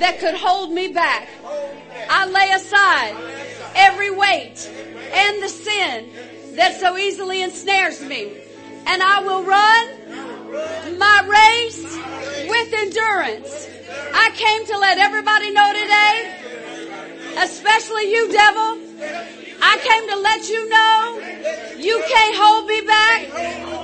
that could hold me back. I lay aside every weight and the sin that so easily ensnares me. And I will run my race with endurance. I came to let everybody know today, especially you devil, I came to let you know you can't hold me back.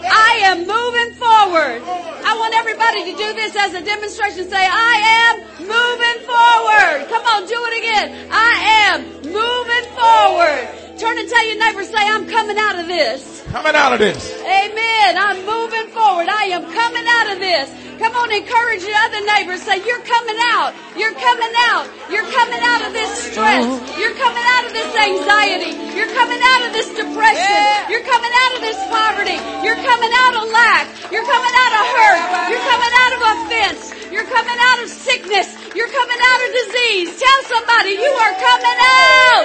I am moving forward. I want everybody to do this as a demonstration. Say, I am moving forward. Come on, do it again. I am moving forward. Turn and tell your neighbor, say, I'm coming out of this. Coming out of this. Amen. I'm moving forward. I am coming out of this. Come on, encourage your other neighbors. Say, you're coming out. You're coming out. You're coming out of this stress. You're coming out of this anxiety. You're coming out of this depression. You're coming out of this poverty. You're coming out of lack. You're coming out of hurt. You're coming out of offense. You're coming out of sickness. You're coming out of disease. Tell somebody you are coming out.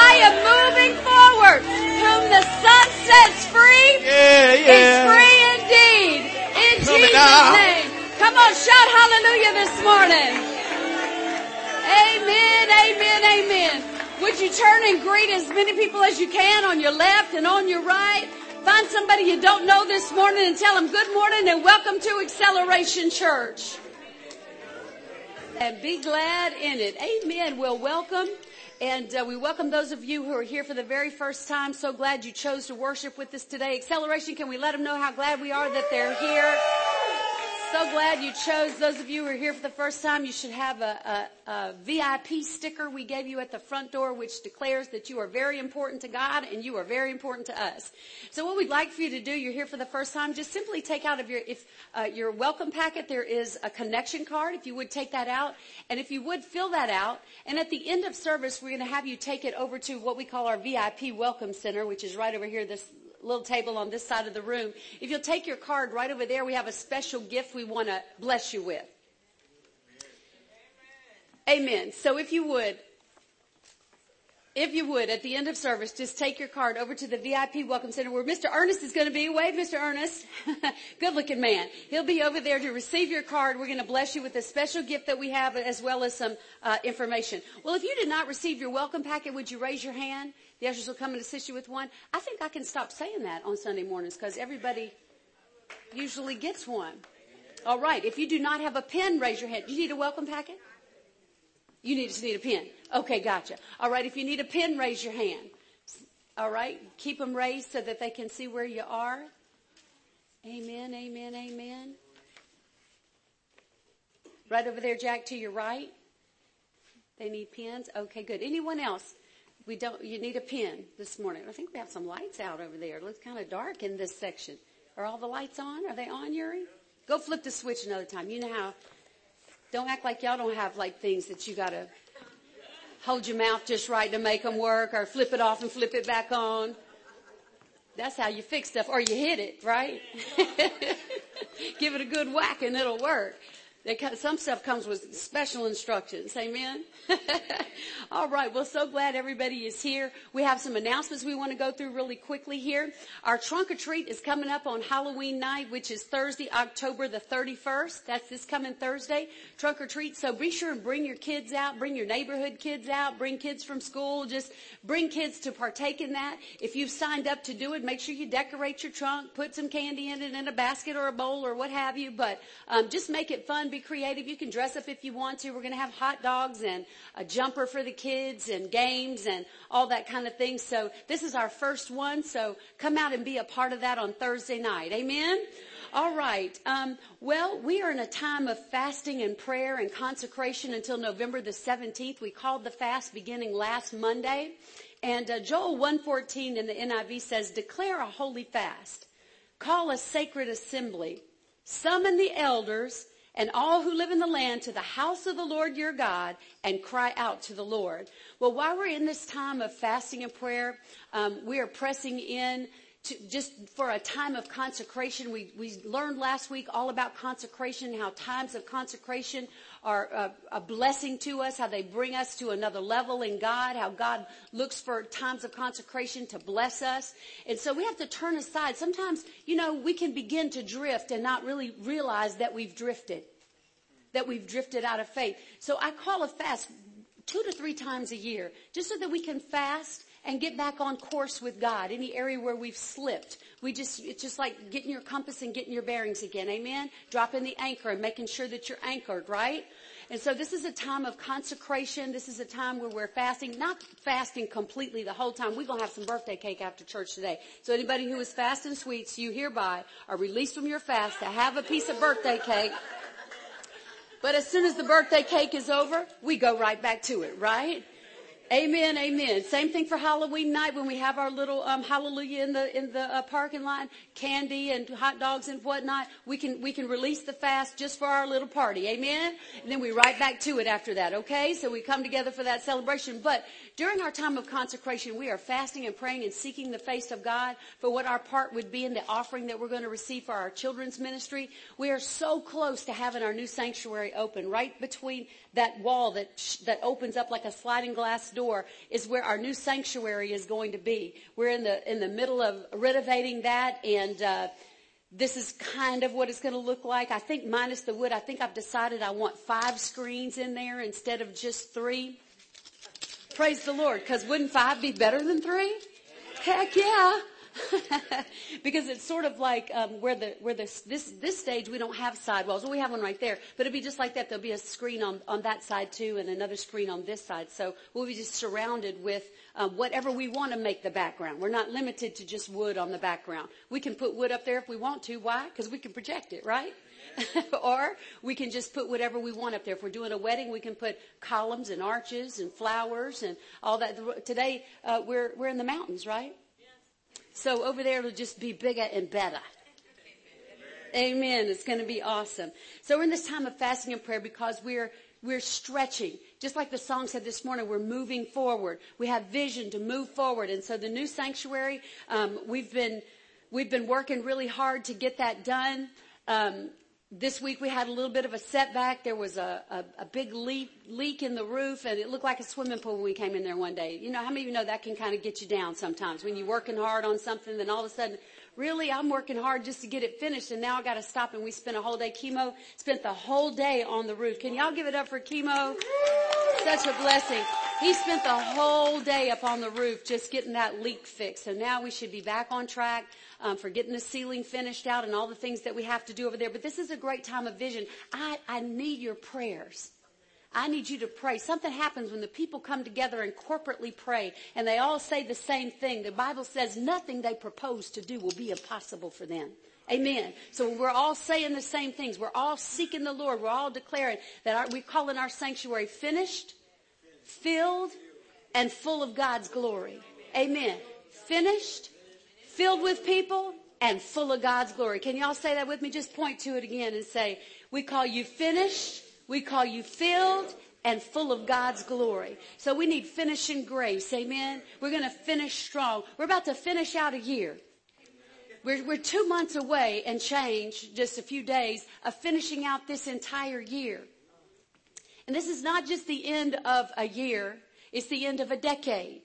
I am moving forward. Whom the Son sets free Yeah, is free indeed. In Coming Jesus' out. name. Come on, shout hallelujah this morning. Amen, amen, amen. Would you turn and greet as many people as you can on your left and on your right? Find somebody you don't know this morning and tell them good morning and welcome to Acceleration Church. And be glad in it. Amen. Well, welcome. And uh, we welcome those of you who are here for the very first time. So glad you chose to worship with us today. Acceleration, can we let them know how glad we are that they're here? So glad you chose. Those of you who are here for the first time, you should have a, a, a VIP sticker we gave you at the front door, which declares that you are very important to God and you are very important to us. So what we'd like for you to do, you're here for the first time, just simply take out of your, if, uh, your welcome packet, there is a connection card. If you would take that out and if you would fill that out. And at the end of service, we're going to have you take it over to what we call our VIP welcome center, which is right over here, this little table on this side of the room. If you'll take your card right over there, we have a special gift we want to bless you with. Amen. So if you would, if you would, at the end of service, just take your card over to the VIP Welcome Center where Mr. Ernest is going to be. Wave, Mr. Ernest. Good looking man. He'll be over there to receive your card. We're going to bless you with a special gift that we have as well as some uh, information. Well, if you did not receive your welcome packet, would you raise your hand? The ushers will come and assist you with one. I think I can stop saying that on Sunday mornings because everybody usually gets one. All right. If you do not have a pen, raise your hand. Do you need a welcome packet? You need just need a pen. Okay, gotcha. All right. If you need a pen, raise your hand. All right. Keep them raised so that they can see where you are. Amen. Amen. Amen. Right over there, Jack, to your right. They need pens. Okay, good. Anyone else? We don't. You need a pen this morning. I think we have some lights out over there. It looks kind of dark in this section. Are all the lights on? Are they on, Yuri? Go flip the switch another time. You know how. Don't act like y'all don't have like things that you gotta hold your mouth just right to make them work, or flip it off and flip it back on. That's how you fix stuff, or you hit it, right? Give it a good whack and it'll work. Some stuff comes with special instructions. Amen. All right. Well, so glad everybody is here. We have some announcements we want to go through really quickly here. Our trunk or treat is coming up on Halloween night, which is Thursday, October the 31st. That's this coming Thursday. Trunk or treat. So be sure and bring your kids out. Bring your neighborhood kids out. Bring kids from school. Just bring kids to partake in that. If you've signed up to do it, make sure you decorate your trunk. Put some candy in it in a basket or a bowl or what have you. But um, just make it fun. Be creative. You can dress up if you want to. We're going to have hot dogs and a jumper for the kids and games and all that kind of thing. So this is our first one. So come out and be a part of that on Thursday night. Amen. All right. Um, well, we are in a time of fasting and prayer and consecration until November the 17th. We called the fast beginning last Monday. And uh, Joel 114 in the NIV says, declare a holy fast. Call a sacred assembly. Summon the elders and all who live in the land to the house of the Lord your God and cry out to the Lord. Well, while we're in this time of fasting and prayer, um, we are pressing in to, just for a time of consecration. We, we learned last week all about consecration, how times of consecration are a, a blessing to us, how they bring us to another level in God, how God looks for times of consecration to bless us. And so we have to turn aside. Sometimes, you know, we can begin to drift and not really realize that we've drifted. that we've drifted out of faith. So I call a fast two to three times a year, just so that we can fast and get back on course with God. Any area where we've slipped, we just, it's just like getting your compass and getting your bearings again. Amen? Dropping the anchor and making sure that you're anchored, right? And so this is a time of consecration. This is a time where we're fasting, not fasting completely the whole time. We're going to have some birthday cake after church today. So anybody who is fasting sweets, you hereby are released from your fast to have a piece of birthday cake. But as soon as the birthday cake is over, we go right back to it, right? Amen, amen. Same thing for Halloween night when we have our little um, hallelujah in the in the uh, parking lot, candy and hot dogs and whatnot. We can we can release the fast just for our little party, amen. And then we right back to it after that, okay? So we come together for that celebration. But during our time of consecration, we are fasting and praying and seeking the face of God for what our part would be in the offering that we're going to receive for our children's ministry. We are so close to having our new sanctuary open. Right between that wall that, that opens up like a sliding glass door is where our new sanctuary is going to be. We're in the, in the middle of renovating that and, uh, this is kind of what it's going to look like. I think minus the wood, I think I've decided I want five screens in there instead of just three. Praise the Lord. Because wouldn't five be better than three? Heck yeah. because it's sort of like um, where the where this this this stage we don't have sidewalls. Well, we have one right there, but it'd be just like that. There'll be a screen on on that side too, and another screen on this side. So we'll be just surrounded with um, whatever we want to make the background. We're not limited to just wood on the background. We can put wood up there if we want to. Why? Because we can project it, right? or we can just put whatever we want up there. If we're doing a wedding, we can put columns and arches and flowers and all that. Today, uh, we're, we're in the mountains, right? So over there, it'll just be bigger and better. Amen. It's going to be awesome. So we're in this time of fasting and prayer because we're we're stretching. Just like the song said this morning, we're moving forward. We have vision to move forward. And so the new sanctuary, um, we've been we've been working really hard to get that done. Um, this week we had a little bit of a setback. There was a, a, a big leak, leak in the roof and it looked like a swimming pool when we came in there one day. You know, how many of you know that can kind of get you down sometimes when you're working hard on something then all of a sudden, really I'm working hard just to get it finished and now I gotta stop and we spent a whole day, chemo spent the whole day on the roof. Can y'all give it up for chemo? Such a blessing. He spent the whole day up on the roof just getting that leak fixed. So now we should be back on track um, for getting the ceiling finished out and all the things that we have to do over there. But this is a great time of vision. I, I need your prayers. I need you to pray. Something happens when the people come together and corporately pray and they all say the same thing. The Bible says nothing they propose to do will be impossible for them. Amen. So we're all saying the same things. We're all seeking the Lord. We're all declaring that our, we're calling our sanctuary finished, filled, and full of God's glory. Amen. Finished, filled with people and full of God's glory. Can y'all say that with me? Just point to it again and say, we call you finished, we call you filled, and full of God's glory. So we need finishing grace. Amen. We're going to finish strong. We're about to finish out a year. We're, we're two months away and change, just a few days, of finishing out this entire year. And this is not just the end of a year, it's the end of a decade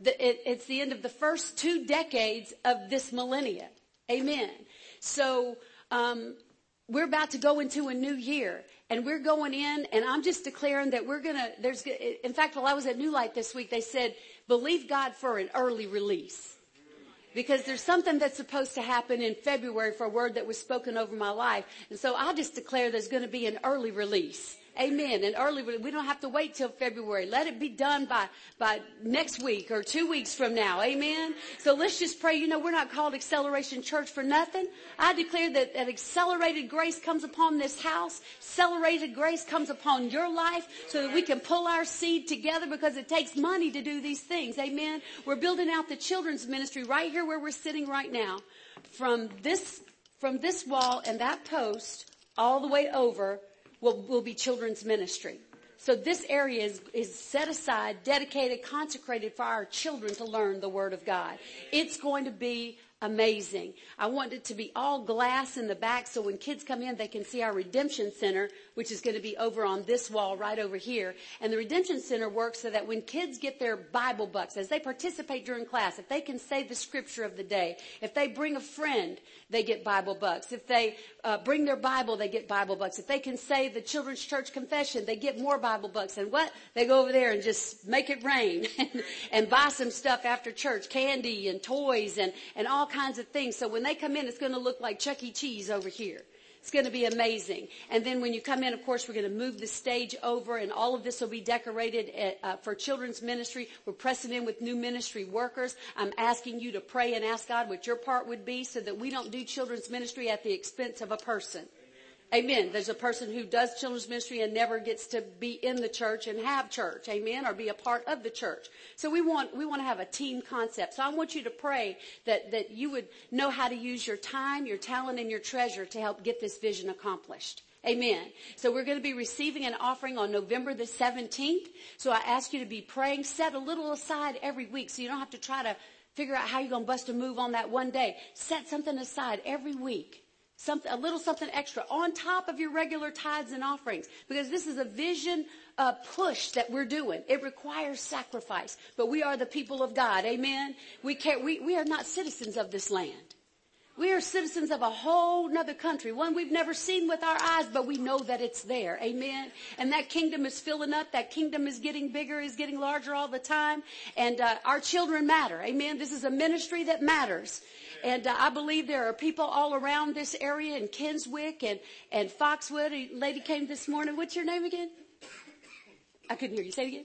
the, it, it's the end of the first two decades of this millennia. Amen. So, um, we're about to go into a new year and we're going in and I'm just declaring that we're gonna, there's, in fact, while I was at New Light this week, they said, believe God for an early release. Because there's something that's supposed to happen in February for a word that was spoken over my life. And so I just declare there's going to be an early release. Amen. And early, we don't have to wait till February. Let it be done by, by next week or two weeks from now. Amen. So let's just pray. You know, we're not called Acceleration Church for nothing. I declare that, that accelerated grace comes upon this house. Accelerated grace comes upon your life so that we can pull our seed together because it takes money to do these things. Amen. We're building out the children's ministry right here where we're sitting right now. From this, from this wall and that post all the way over will, will be children's ministry. So this area is, is set aside, dedicated, consecrated for our children to learn the Word of God. It's going to be amazing. I want it to be all glass in the back so when kids come in, they can see our redemption center which is going to be over on this wall right over here. And the Redemption Center works so that when kids get their Bible bucks, as they participate during class, if they can say the scripture of the day, if they bring a friend, they get Bible bucks. If they uh, bring their Bible, they get Bible bucks. If they can say the Children's Church Confession, they get more Bible bucks. And what? They go over there and just make it rain and, and buy some stuff after church, candy and toys and, and all kinds of things. So when they come in, it's going to look like Chuck E. Cheese over here. It's going to be amazing. And then when you come in, of course, we're going to move the stage over and all of this will be decorated at, uh, for children's ministry. We're pressing in with new ministry workers. I'm asking you to pray and ask God what your part would be so that we don't do children's ministry at the expense of a person. Amen. There's a person who does children's ministry and never gets to be in the church and have church. Amen. Or be a part of the church. So we want, we want to have a team concept. So I want you to pray that, that you would know how to use your time, your talent, and your treasure to help get this vision accomplished. Amen. So we're going to be receiving an offering on November the 17th. So I ask you to be praying. Set a little aside every week so you don't have to try to figure out how you're going to bust a move on that one day. Set something aside every week something, a little something extra on top of your regular tithes and offerings because this is a vision uh, push that we're doing. It requires sacrifice, but we are the people of God. Amen. We care. We, we are not citizens of this land. We are citizens of a whole nother country, one we've never seen with our eyes, but we know that it's there. Amen. And that kingdom is filling up. That kingdom is getting bigger, is getting larger all the time. And uh, our children matter. Amen. This is a ministry that matters. And uh, I believe there are people all around this area in Kenswick and, and Foxwood. A lady came this morning. What's your name again? I couldn't hear you. Say it again.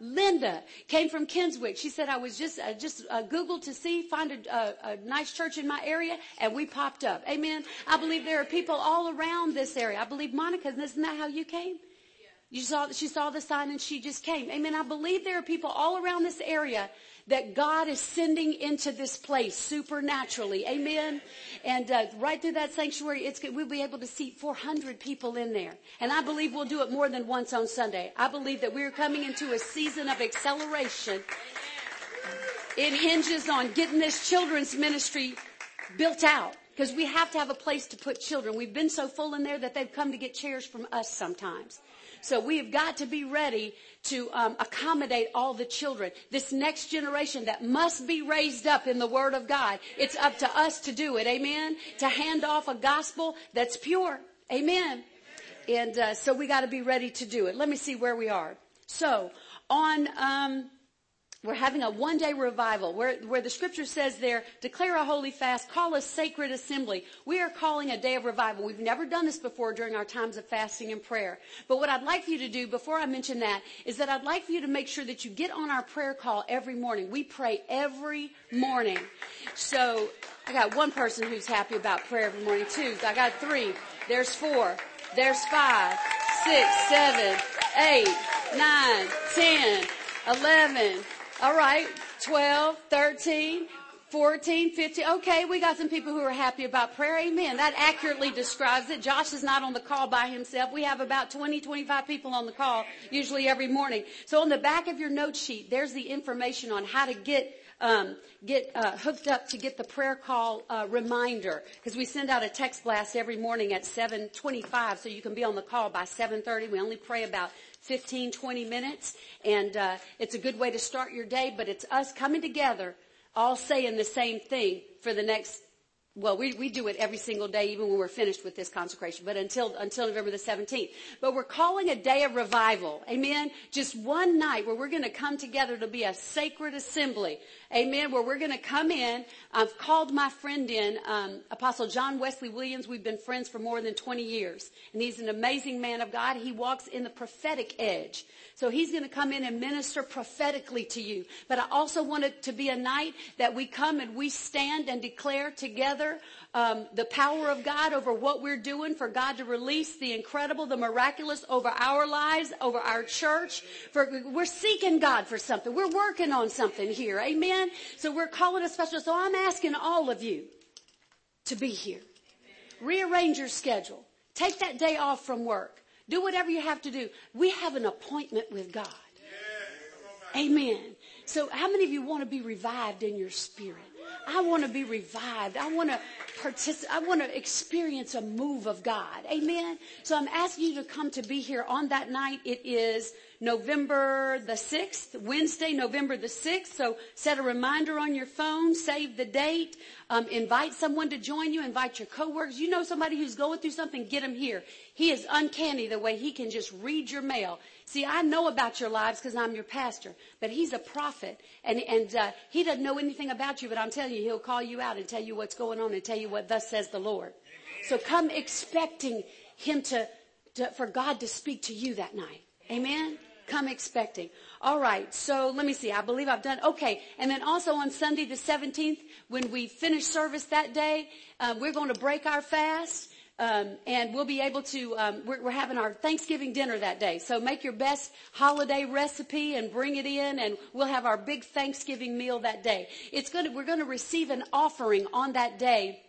Linda came from Kenswick. She said, I was just, just uh, Googled to see, find a, a, a, nice church in my area, and we popped up. Amen. I believe there are people all around this area. I believe Monica, isn't that how you came? You saw, she saw the sign and she just came. Amen. I believe there are people all around this area that God is sending into this place supernaturally. Amen. And uh, right through that sanctuary, we'll be able to seat 400 people in there. And I believe we'll do it more than once on Sunday. I believe that we're coming into a season of acceleration. It hinges on getting this children's ministry built out because we have to have a place to put children. We've been so full in there that they've come to get chairs from us sometimes. So we have got to be ready to um, accommodate all the children. This next generation that must be raised up in the Word of God. It's up to us to do it. Amen. To hand off a gospel that's pure. Amen. And uh, so we got to be ready to do it. Let me see where we are. So on um, we're having a one day revival where, where the scripture says there, declare a holy fast, call a sacred assembly. We are calling a day of revival. We've never done this before during our times of fasting and prayer. But what I'd like for you to do before I mention that is that I'd like for you to make sure that you get on our prayer call every morning. We pray every morning. So I got one person who's happy about prayer every morning. Two. I got three. There's four. There's five, six, seven, eight, nine, ten, eleven. All right, 12, 13, 14, 15. Okay, we got some people who are happy about prayer. Amen. That accurately describes it. Josh is not on the call by himself. We have about 20, 25 people on the call usually every morning. So on the back of your note sheet, there's the information on how to get um, get uh, hooked up to get the prayer call uh, reminder because we send out a text blast every morning at 7:25, so you can be on the call by 7:30. We only pray about 15, 20 minutes. And uh, it's a good way to start your day, but it's us coming together, all saying the same thing for the next well, we, we do it every single day, even when we're finished with this consecration, but until, until November the 17th. But we're calling a day of revival. Amen. Just one night where we're going to come together to be a sacred assembly. Amen. Where we're going to come in. I've called my friend in, um, Apostle John Wesley Williams. We've been friends for more than 20 years. And he's an amazing man of God. He walks in the prophetic edge. So he's going to come in and minister prophetically to you. But I also want it to be a night that we come and we stand and declare together um, the power of God over what we're doing for God to release the incredible, the miraculous over our lives, over our church. For we're seeking God for something. We're working on something here. Amen. So we're calling a special. So I'm asking all of you to be here. Rearrange your schedule. Take that day off from work. Do whatever you have to do. We have an appointment with God. Amen. So how many of you want to be revived in your spirit? I want to be revived. I want to participate. I want to experience a move of God. Amen. So I'm asking you to come to be here on that night. It is November the 6th, Wednesday, November the 6th. So set a reminder on your phone, save the date, um, invite someone to join you, invite your coworkers. You know somebody who's going through something, get them here. He is uncanny the way he can just read your mail. See, I know about your lives because I'm your pastor, but he's a prophet and, and uh, he doesn't know anything about you, but I'm telling you, he'll call you out and tell you what's going on and tell you what thus says the Lord. So come expecting him to, to for God to speak to you that night. Amen. Come expecting. All right. So let me see. I believe I've done. Okay. And then also on Sunday the 17th, when we finish service that day, uh, we're going to break our fast. Um, and we'll be able to. Um, we're, we're, having our Thanksgiving dinner that day, so make your best holiday recipe and bring it in, and we'll have our big Thanksgiving meal that day. It's going to. We're going to receive an offering on that day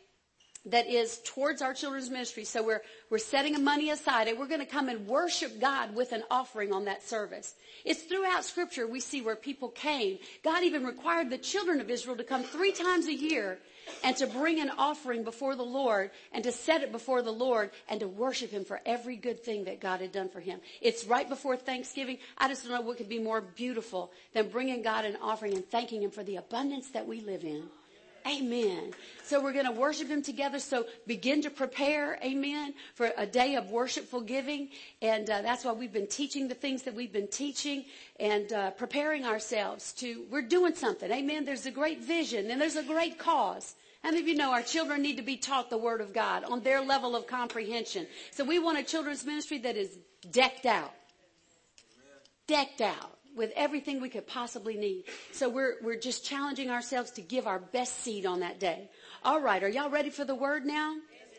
that is towards our children's ministry. So we're, we're setting money aside and we're going to come and worship God with an offering on that service. It's throughout scripture we see where people came. God even required the children of Israel to come three times a year and to bring an offering before the Lord and to set it before the Lord and to worship Him for every good thing that God had done for him. It's right before Thanksgiving. I just don't know what could be more beautiful than bringing God an offering and thanking Him for the abundance that we live in. Amen. So we're going to worship Him together. So begin to prepare, amen, for a day of worshipful giving. And uh, that's why we've been teaching the things that we've been teaching and uh, preparing ourselves to, we're doing something. Amen. There's a great vision and there's a great cause. How many of you know our children need to be taught the Word of God on their level of comprehension? So we want a children's ministry that is decked out. Decked out with everything we could possibly need. So we're, we're just challenging ourselves to give our best seed on that day. All right. Are y'all ready for the word now?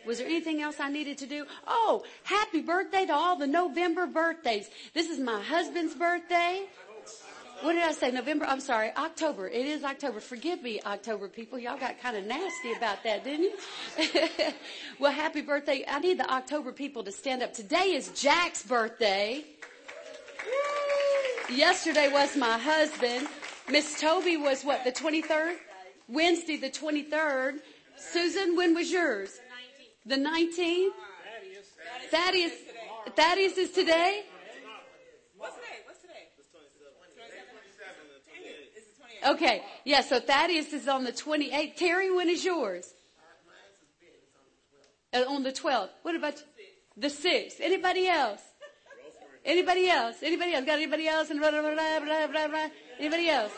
Was there anything else I needed to do? Oh, happy birthday to all the November birthdays. This is my husband's birthday. What did I say? November? I'm sorry, October. It is October. Forgive me, October people. Y'all got kind of nasty about that, didn't you? well, happy birthday. I need the October people to stand up. Today is Jack's birthday. Yesterday was my husband. Miss Toby was what, the 23rd? Wednesday, the 23rd. Susan, when was yours? The 19th? Thaddeus. Thaddeus is today? What's today? What's today? Okay. Yeah, so Thaddeus is on the 28th. Terry, when is yours? Uh, on the 12th. What about the 6th? Anybody else? Anybody else? Anybody else? Got anybody else? And blah, blah, blah, blah, blah, blah. Anybody else?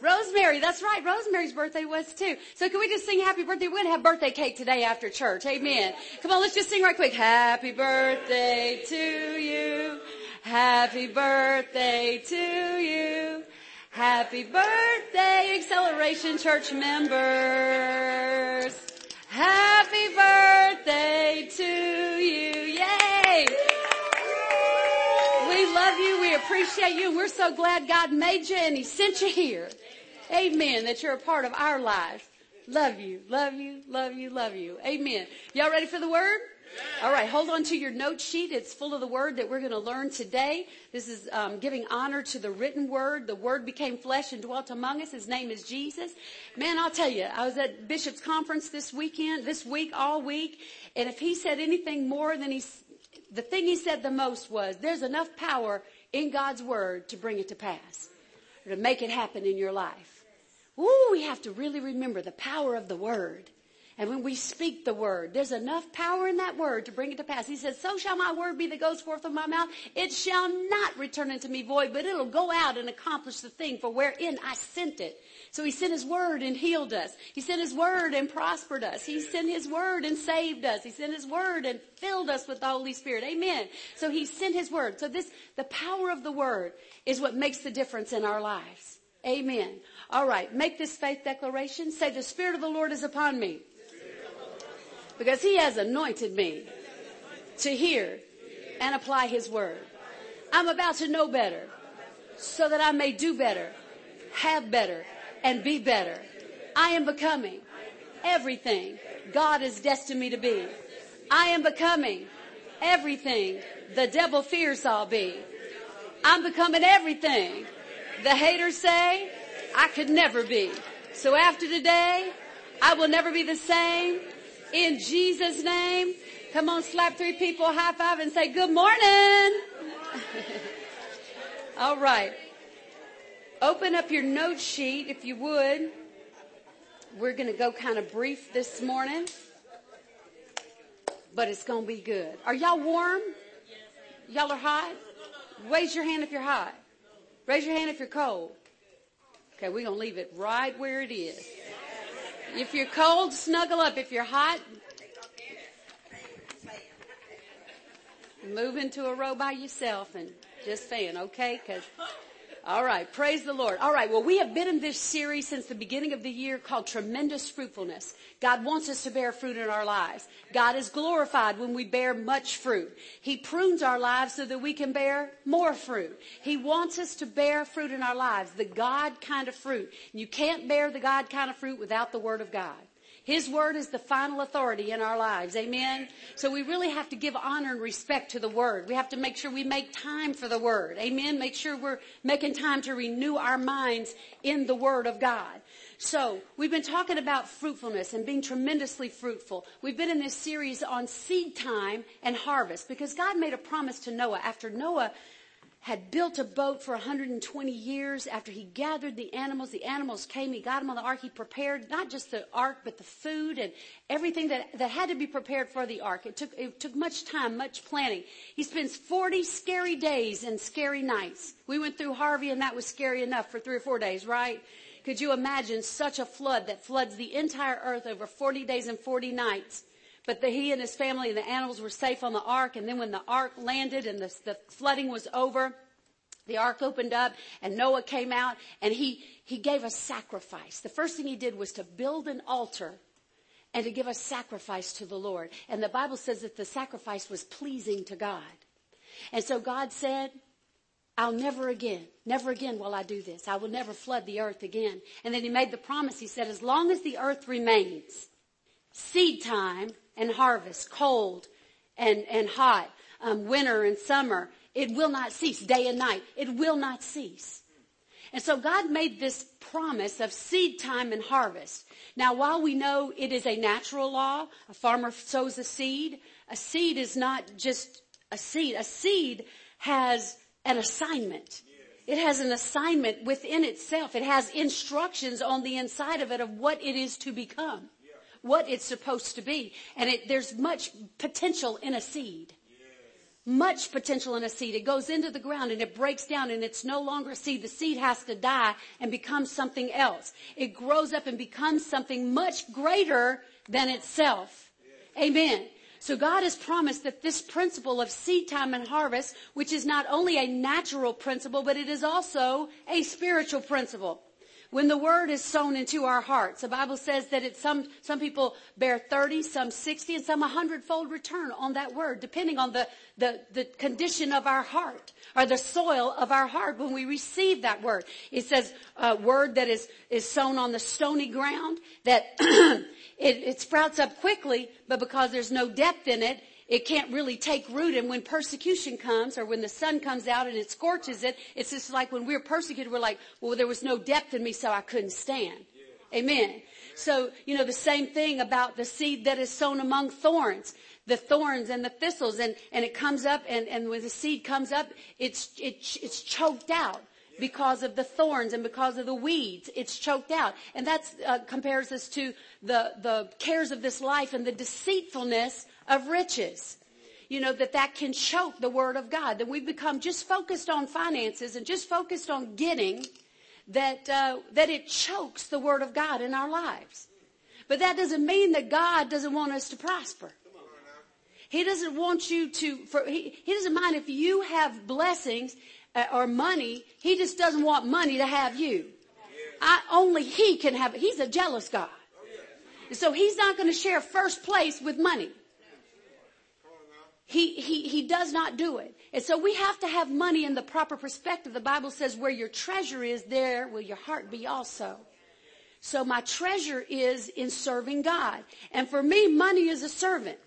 Rosemary, that's right. Rosemary's birthday was too. So can we just sing happy birthday? We're going to have birthday cake today after church. Amen. Come on, let's just sing right quick. Happy birthday to you. Happy birthday to you. Happy birthday, Acceleration Church members. Happy birthday to you. Yay! Appreciate you. We're so glad God made you and He sent you here. Amen. That you're a part of our lives. Love you. Love you. Love you. Love you. Amen. Y'all ready for the word? All right, hold on to your note sheet. It's full of the word that we're going to learn today. This is um, giving honor to the written word. The word became flesh and dwelt among us. His name is Jesus. Man, I'll tell you, I was at Bishop's conference this weekend, this week, all week, and if he said anything more than he's the thing he said the most was, there's enough power in God's word to bring it to pass, to make it happen in your life. Ooh, we have to really remember the power of the word. And when we speak the word, there's enough power in that word to bring it to pass. He says, so shall my word be that goes forth from my mouth. It shall not return unto me void, but it'll go out and accomplish the thing for wherein I sent it. So he sent his word and healed us. He sent his word and prospered us. He sent his word and saved us. He sent his word and filled us with the Holy Spirit. Amen. So he sent his word. So this, the power of the word is what makes the difference in our lives. Amen. All right. Make this faith declaration. Say, the Spirit of the Lord is upon me because he has anointed me to hear and apply his word. I'm about to know better so that I may do better, have better, and be better. I am becoming everything God has destined me to be. I am becoming everything the devil fears I'll be. I'm becoming everything the haters say I could never be. So after today, I will never be the same. In Jesus' name. Come on, slap three people, high five, and say, Good morning. All right. Open up your note sheet if you would. We're going to go kind of brief this morning, but it's going to be good. Are y'all warm? Y'all are hot? Raise your hand if you're hot. Raise your hand if you're cold. Okay, we're going to leave it right where it is. If you're cold, snuggle up. If you're hot, move into a row by yourself and just fan, okay? Because all right. Praise the Lord. All right. Well, we have been in this series since the beginning of the year called Tremendous Fruitfulness. God wants us to bear fruit in our lives. God is glorified when we bear much fruit. He prunes our lives so that we can bear more fruit. He wants us to bear fruit in our lives, the God kind of fruit. You can't bear the God kind of fruit without the Word of God. His word is the final authority in our lives. Amen. So we really have to give honor and respect to the word. We have to make sure we make time for the word. Amen. Make sure we're making time to renew our minds in the word of God. So we've been talking about fruitfulness and being tremendously fruitful. We've been in this series on seed time and harvest because God made a promise to Noah after Noah had built a boat for 120 years after he gathered the animals. The animals came, he got them on the ark. He prepared not just the ark, but the food and everything that, that had to be prepared for the ark. It took, it took much time, much planning. He spends 40 scary days and scary nights. We went through Harvey and that was scary enough for three or four days, right? Could you imagine such a flood that floods the entire earth over 40 days and 40 nights? But the, he and his family and the animals were safe on the ark. And then when the ark landed and the, the flooding was over, the ark opened up and Noah came out and he, he gave a sacrifice. The first thing he did was to build an altar and to give a sacrifice to the Lord. And the Bible says that the sacrifice was pleasing to God. And so God said, I'll never again, never again will I do this. I will never flood the earth again. And then he made the promise. He said, as long as the earth remains, seed time and harvest, cold and, and hot, um, winter and summer. It will not cease, day and night. It will not cease. And so God made this promise of seed time and harvest. Now, while we know it is a natural law, a farmer sows a seed, a seed is not just a seed. A seed has an assignment. It has an assignment within itself. It has instructions on the inside of it of what it is to become what it's supposed to be. And it, there's much potential in a seed. Much potential in a seed. It goes into the ground and it breaks down and it's no longer a seed. The seed has to die and become something else. It grows up and becomes something much greater than itself. Amen. So God has promised that this principle of seed time and harvest, which is not only a natural principle, but it is also a spiritual principle. When the word is sown into our hearts, the Bible says that it's some, some people bear 30, some 60, and some 100 fold return on that word, depending on the, the, the condition of our heart or the soil of our heart when we receive that word. It says a word that is, is sown on the stony ground that it, it sprouts up quickly, but because there's no depth in it, it can't really take root. And when persecution comes or when the sun comes out and it scorches it, it's just like when we're persecuted, we're like, well, there was no depth in me, so I couldn't stand. Amen. So, you know, the same thing about the seed that is sown among thorns, the thorns and the thistles, and, and it comes up, and, and when the seed comes up, it's, it, it's choked out because of the thorns and because of the weeds. It's choked out. And that uh, compares us to the, the cares of this life and the deceitfulness of riches. You know, that that can choke the word of God. That we've become just focused on finances and just focused on getting that, uh, that it chokes the word of God in our lives. But that doesn't mean that God doesn't want us to prosper. He doesn't want you to, for, he, he doesn't mind if you have blessings uh, or money. He just doesn't want money to have you. I, only he can have. He's a jealous God. So he's not going to share first place with money. He, he, he does not do it. And so we have to have money in the proper perspective. The Bible says where your treasure is, there will your heart be also. So my treasure is in serving God. And for me, money is a servant.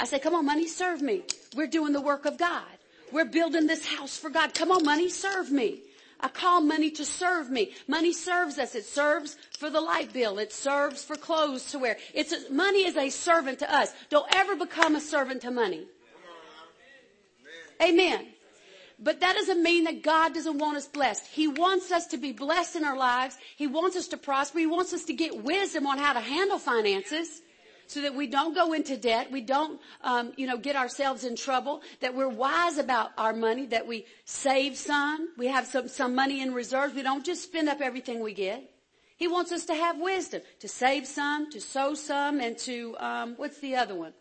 I say, come on, money, serve me. We're doing the work of God. We're building this house for God. Come on, money, serve me. I call money to serve me. Money serves us. It serves for the light bill. It serves for clothes to wear. It's a, money is a servant to us. Don't ever become a servant to money. Amen. But that doesn't mean that God doesn't want us blessed. He wants us to be blessed in our lives. He wants us to prosper. He wants us to get wisdom on how to handle finances so that we don't go into debt, we don't, um, you know, get ourselves in trouble, that we're wise about our money, that we save some, we have some, some money in reserves, we don't just spend up everything we get. He wants us to have wisdom, to save some, to sow some, and to, um, what's the other one?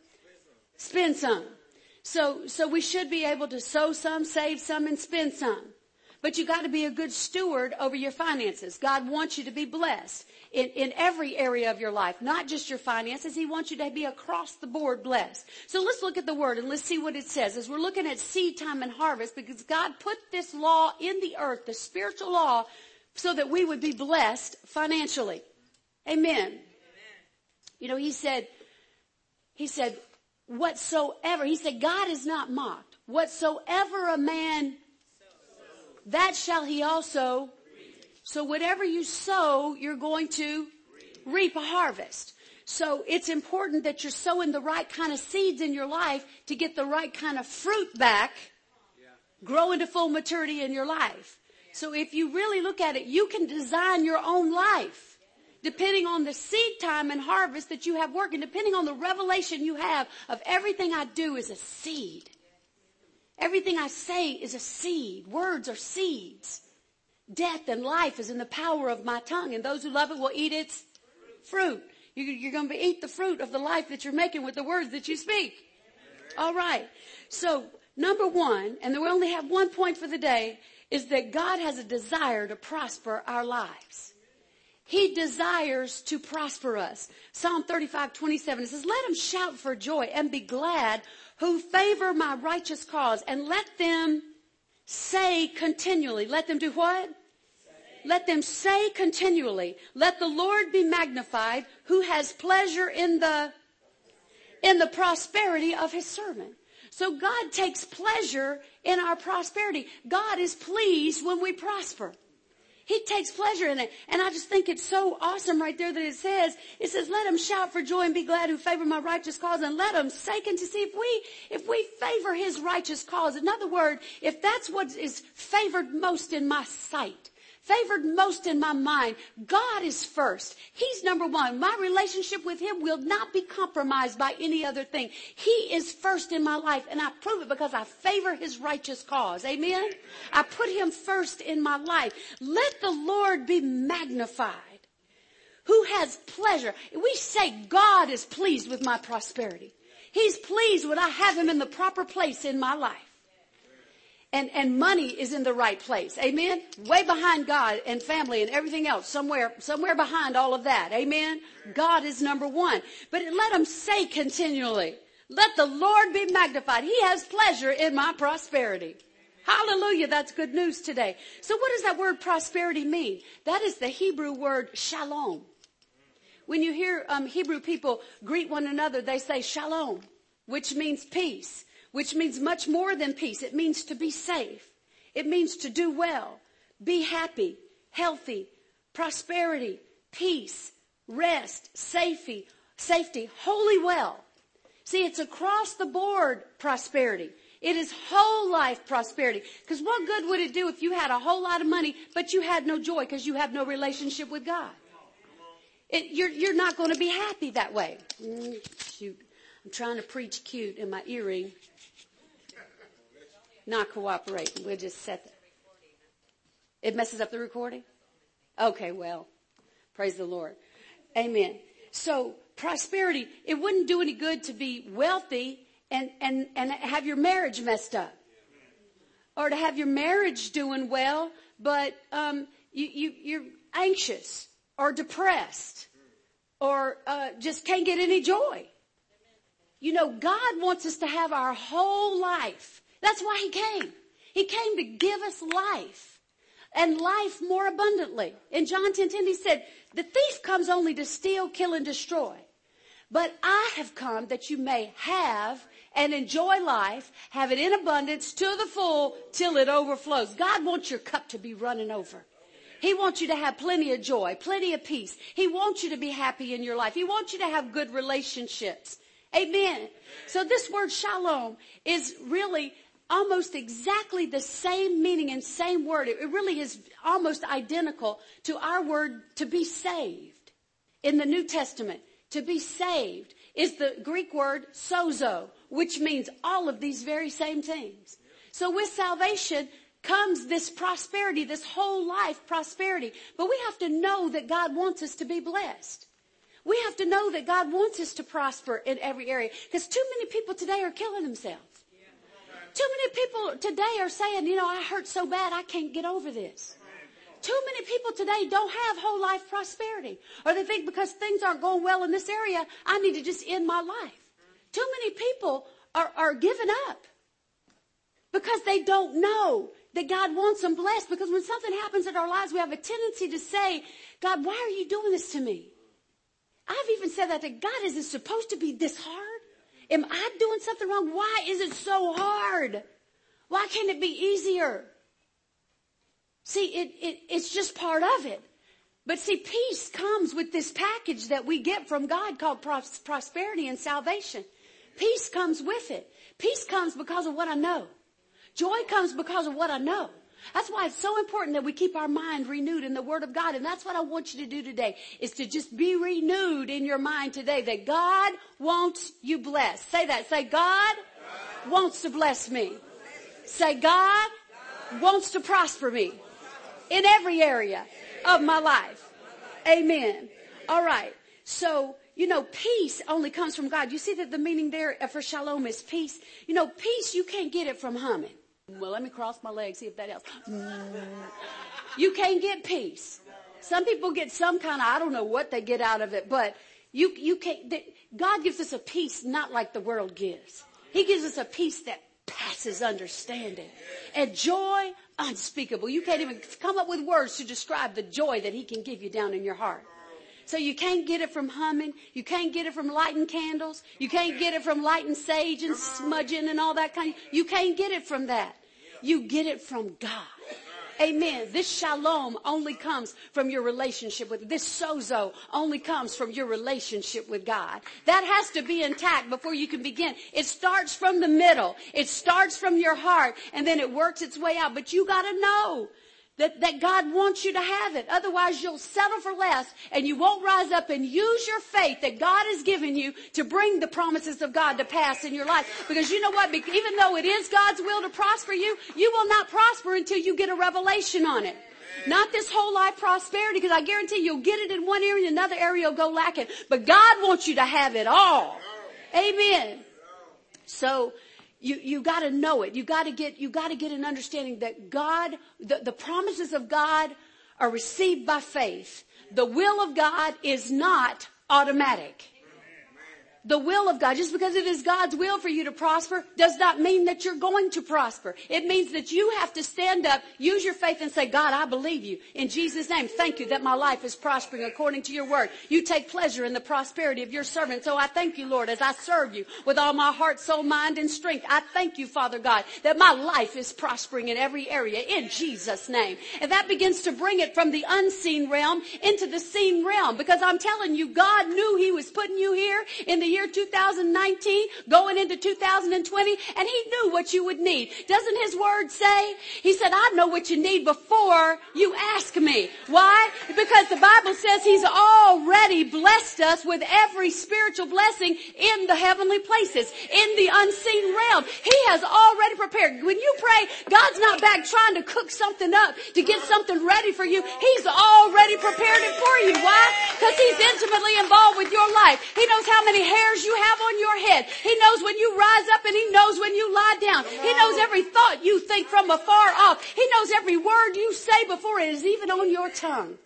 Spend some. So, so we should be able to sow some, save some, and spend some. But you got to be a good steward over your finances. God wants you to be blessed in, in every area of your life, not just your finances. He wants you to be across the board blessed. So let's look at the word and let's see what it says as we're looking at seed time and harvest because God put this law in the earth, the spiritual law, so that we would be blessed financially. Amen. Amen. You know, he said, he said, whatsoever, he said, God is not mocked. Whatsoever a man, that shall he also so whatever you sow, you're going to reap a harvest. So it's important that you're sowing the right kind of seeds in your life to get the right kind of fruit back, grow into full maturity in your life. So if you really look at it, you can design your own life depending on the seed time and harvest that you have working, depending on the revelation you have of everything I do is a seed. Everything I say is a seed. Words are seeds. Death and life is in the power of my tongue, and those who love it will eat its fruit. You're going to eat the fruit of the life that you're making with the words that you speak. All right. So, number one, and we only have one point for the day, is that God has a desire to prosper our lives. He desires to prosper us. Psalm 35, 27, it says, let them shout for joy and be glad who favor my righteous cause and let them say continually. Let them do what? Let them say continually, let the Lord be magnified who has pleasure in the, in the prosperity of his servant. So God takes pleasure in our prosperity. God is pleased when we prosper. He takes pleasure in it. And I just think it's so awesome right there that it says, it says, let them shout for joy and be glad who favor my righteous cause and let them sake and to see if we, if we favor his righteous cause. In other words, if that's what is favored most in my sight, favored most in my mind. God is first. He's number one. My relationship with Him will not be compromised by any other thing. He is first in my life and I prove it because I favor His righteous cause. Amen? I put Him first in my life. Let the Lord be magnified. Who has pleasure? We say God is pleased with my prosperity. He's pleased when I have Him in the proper place in my life and, and money is in the right place. Amen? Way behind God and family and everything else. Somewhere, somewhere behind all of that. Amen? God is number one. But let him say continually, let the Lord be magnified. He has pleasure in my prosperity. Hallelujah. That's good news today. So what does that word prosperity mean? That is the Hebrew word shalom. When you hear um, Hebrew people greet one another, they say shalom, which means peace which means much more than peace. It means to be safe. It means to do well, be happy, healthy, prosperity, peace, rest, safety, safety, wholly well. See, it's across the board prosperity. It is whole life prosperity. Because what good would it do if you had a whole lot of money, but you had no joy because you have no relationship with God? It, you're, you're not going to be happy that way. Mm, shoot. I'm trying to preach cute in my earring not cooperating. We'll just set that. It messes up the recording? Okay, well, praise the Lord. Amen. So prosperity, it wouldn't do any good to be wealthy and, and, and have your marriage messed up. Or to have your marriage doing well, but um, you, you, you're anxious or depressed or uh, just can't get any joy. You know, God wants us to have our whole life that's why he came. He came to give us life and life more abundantly. In John 10, 10 he said, the thief comes only to steal, kill, and destroy. But I have come that you may have and enjoy life, have it in abundance to the full till it overflows. God wants your cup to be running over. He wants you to have plenty of joy, plenty of peace. He wants you to be happy in your life. He wants you to have good relationships. Amen. So this word shalom is really almost exactly the same meaning and same word. It really is almost identical to our word to be saved in the New Testament. To be saved is the Greek word sozo, which means all of these very same things. So with salvation comes this prosperity, this whole life prosperity. But we have to know that God wants us to be blessed. We have to know that God wants us to prosper in every area. Because too many people today are killing themselves. Too many people today are saying, you know, I hurt so bad I can't get over this. Too many people today don't have whole life prosperity. Or they think because things aren't going well in this area, I need to just end my life. Too many people are, are giving up because they don't know that God wants them blessed. Because when something happens in our lives, we have a tendency to say, God, why are you doing this to me? I've even said that to God, is it supposed to be this hard? Am I doing something wrong? Why is it so hard? Why can't it be easier? See, it, it, it's just part of it. But see, peace comes with this package that we get from God called pros- prosperity and salvation. Peace comes with it. Peace comes because of what I know. Joy comes because of what I know. That's why it's so important that we keep our mind renewed in the Word of God. And that's what I want you to do today, is to just be renewed in your mind today that God wants you blessed. Say that. Say, God, God. wants to bless me. Say, God, God wants to prosper me in every area of my life. Amen. All right. So, you know, peace only comes from God. You see that the meaning there for shalom is peace. You know, peace, you can't get it from humming. Well, let me cross my legs, see if that helps. Mm. You can't get peace. Some people get some kind of, I don't know what they get out of it, but you, you can't, God gives us a peace not like the world gives. He gives us a peace that passes understanding and joy unspeakable. You can't even come up with words to describe the joy that he can give you down in your heart. So you can't get it from humming. You can't get it from lighting candles. You can't get it from lighting sage and smudging and all that kind of, you can't get it from that. You get it from God. Amen. This shalom only comes from your relationship with, this sozo only comes from your relationship with God. That has to be intact before you can begin. It starts from the middle. It starts from your heart and then it works its way out. But you gotta know that, that God wants you to have it. Otherwise you'll settle for less and you won't rise up and use your faith that God has given you to bring the promises of God to pass in your life. Because you know what? Even though it is God's will to prosper you, you will not prosper until you get a revelation on it. Not this whole life prosperity, because I guarantee you'll get it in one area, and another area will go lacking. But God wants you to have it all. Amen. So, you, you gotta know it. You gotta get, you gotta get an understanding that God, the, the promises of God are received by faith. The will of God is not automatic the will of God. Just because it is God's will for you to prosper does not mean that you're going to prosper. It means that you have to stand up, use your faith and say, God, I believe you. In Jesus' name, thank you that my life is prospering according to your word. You take pleasure in the prosperity of your servant. So I thank you, Lord, as I serve you with all my heart, soul, mind, and strength. I thank you, Father God, that my life is prospering in every area in Jesus' name. And that begins to bring it from the unseen realm into the seen realm because I'm telling you, God knew he was putting you here in the year 2019, going into 2020, and he knew what you would need. Doesn't his word say? He said, I know what you need before you ask me. Why? Because the Bible says he's already blessed us with every spiritual blessing in the heavenly places, in the unseen realm. He has already prepared. When you pray, God's not back trying to cook something up to get something ready for you. He's already prepared it for you. Why? Because he's intimately involved with your life. He knows how many hairs hairs you have on your head. He knows when you rise up and he knows when you lie down. He knows every thought you think from afar off. He knows every word you say before it is even on your tongue.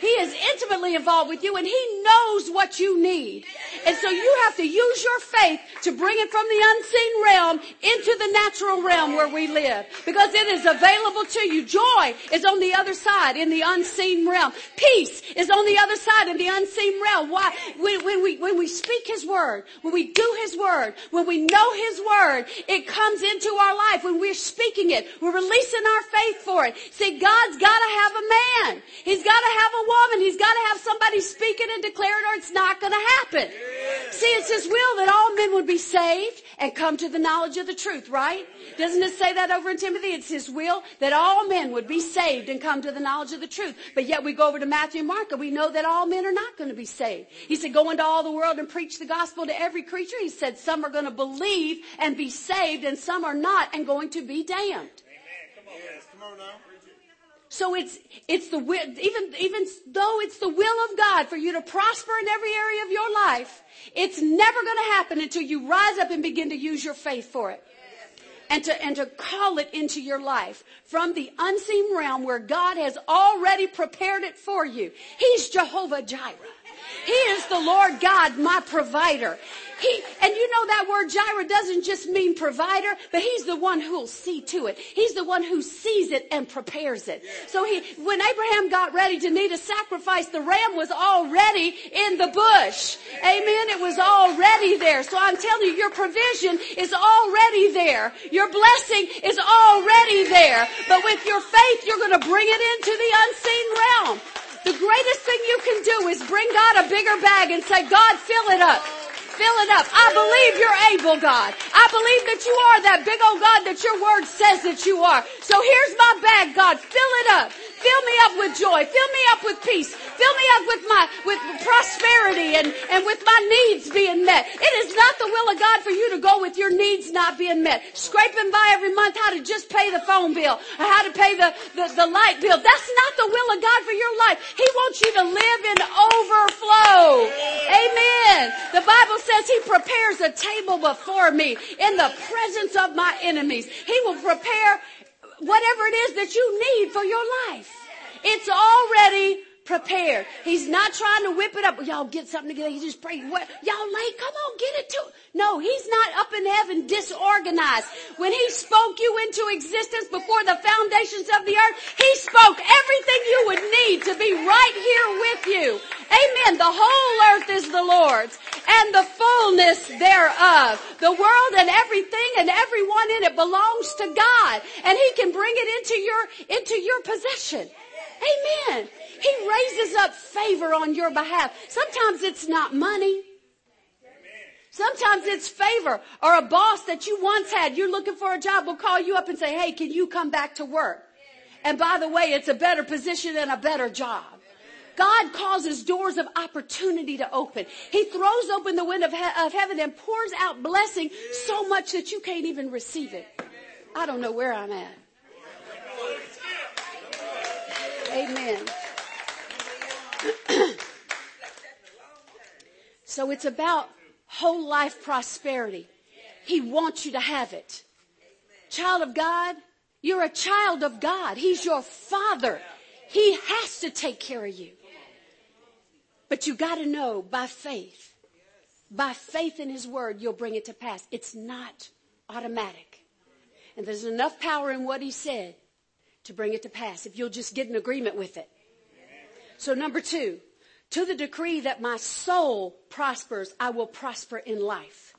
He is intimately involved with you and he knows what you need. And so you have to use your faith to bring it from the unseen realm into the natural realm where we live. Because it is available to you. Joy is on the other side in the unseen realm. Peace is on the other side in the unseen realm. Why? When, when we, when we speak His Word, when we do His Word, when we know His Word, it comes into our life. When we're speaking it, we're releasing our faith for it. See, God's gotta have a man. He's gotta have a woman. He's gotta have somebody speak it and declare it or it's not gonna happen. See, it's His will that all men would be saved and come to the knowledge of the truth, right? Doesn't it say that over in Timothy? It's His will that all men would be saved and come to the knowledge of the truth. But yet we go over to Matthew and Mark and we know that all men are not going to be saved. He said, go into all the world and preach the gospel to every creature. He said, some are going to believe and be saved and some are not and going to be damned. Amen. Come on, yes, come on now. So it's, it's the even, even though it's the will of God for you to prosper in every area of your life, it's never going to happen until you rise up and begin to use your faith for it. And to, and to call it into your life from the unseen realm where God has already prepared it for you. He's Jehovah Jireh. He is the Lord God, my provider. He, and you know that word Jireh doesn't just mean provider, but he's the one who'll see to it. He's the one who sees it and prepares it. So he, when Abraham got ready to need a sacrifice, the ram was already in the bush. Amen. It was already there. So I'm telling you, your provision is already there. Your blessing is already there. But with your faith, you're going to bring it into the unseen realm. The greatest thing you can do is bring God a bigger bag and say, God, fill it up. Fill it up. I believe you're able, God. I believe that you are that big old God that your word says that you are. So here's my bag, God. Fill it up. Fill me up with joy. Fill me up with peace. Fill me up with my, with prosperity and, and with my needs being met. It is not the will of God for you to go with your needs not being met. Scraping by every month how to just pay the phone bill or how to pay the, the, the light bill. That's not the will of God for your life. He wants you to live in overflow. Bible says he prepares a table before me in the presence of my enemies. He will prepare whatever it is that you need for your life. It's already prepared. He's not trying to whip it up. Y'all get something together. He just pray. What? Y'all late? Come on, get it to. No, he's not up in heaven disorganized. When he spoke you into existence before the foundations of the earth, he spoke everything you would need to be right here with you. Amen. The whole earth is the Lord's and the fullness thereof. The world and everything and everyone in it belongs to God and he can bring it into your, into your possession. Amen. He raises up favor on your behalf. Sometimes it's not money. Sometimes it's favor or a boss that you once had. You're looking for a job will call you up and say, Hey, can you come back to work? And by the way, it's a better position and a better job. God causes doors of opportunity to open. He throws open the window of, he- of heaven and pours out blessing so much that you can't even receive it. I don't know where I'm at. Amen. so it's about whole life prosperity. He wants you to have it. Child of God, you're a child of God. He's your father. He has to take care of you. But you gotta know by faith, by faith in His Word, you'll bring it to pass. It's not automatic. And there's enough power in what He said to bring it to pass if you'll just get in agreement with it. So number two, to the degree that my soul prospers, I will prosper in life.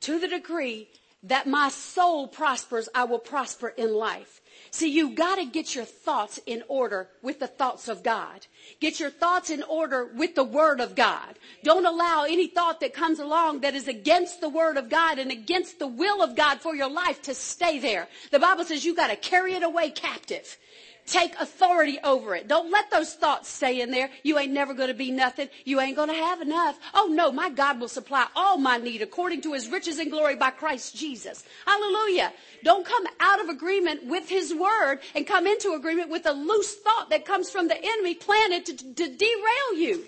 To the degree that my soul prospers, I will prosper in life. See, you gotta get your thoughts in order with the thoughts of God. Get your thoughts in order with the Word of God. Don't allow any thought that comes along that is against the Word of God and against the will of God for your life to stay there. The Bible says you gotta carry it away captive. Take authority over it. Don't let those thoughts stay in there. You ain't never going to be nothing. You ain't going to have enough. Oh no, my God will supply all my need according to his riches and glory by Christ Jesus. Hallelujah. Don't come out of agreement with his word and come into agreement with a loose thought that comes from the enemy planted to, to derail you.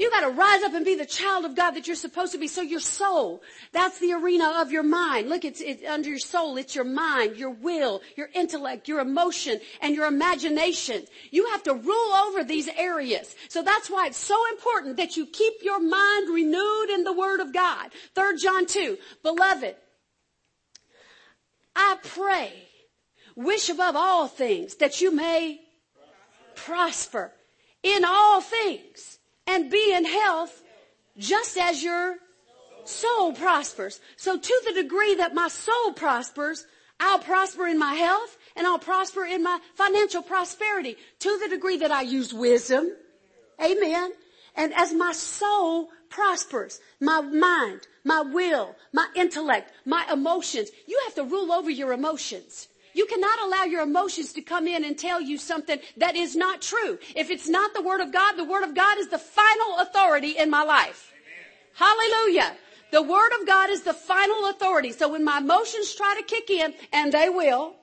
You gotta rise up and be the child of God that you're supposed to be. So your soul, that's the arena of your mind. Look, it's, it's under your soul. It's your mind, your will, your intellect, your emotion, and your imagination. You have to rule over these areas. So that's why it's so important that you keep your mind renewed in the Word of God. 3 John 2. Beloved, I pray, wish above all things that you may prosper in all things and be in health just as your soul prospers. So to the degree that my soul prospers, I'll prosper in my health and I'll prosper in my financial prosperity to the degree that I use wisdom. Amen. And as my soul prospers, my mind, my will, my intellect, my emotions, you have to rule over your emotions. You cannot allow your emotions to come in and tell you something that is not true. If it's not the Word of God, the Word of God is the final authority in my life. Amen. Hallelujah. The Word of God is the final authority. So when my emotions try to kick in, and they will,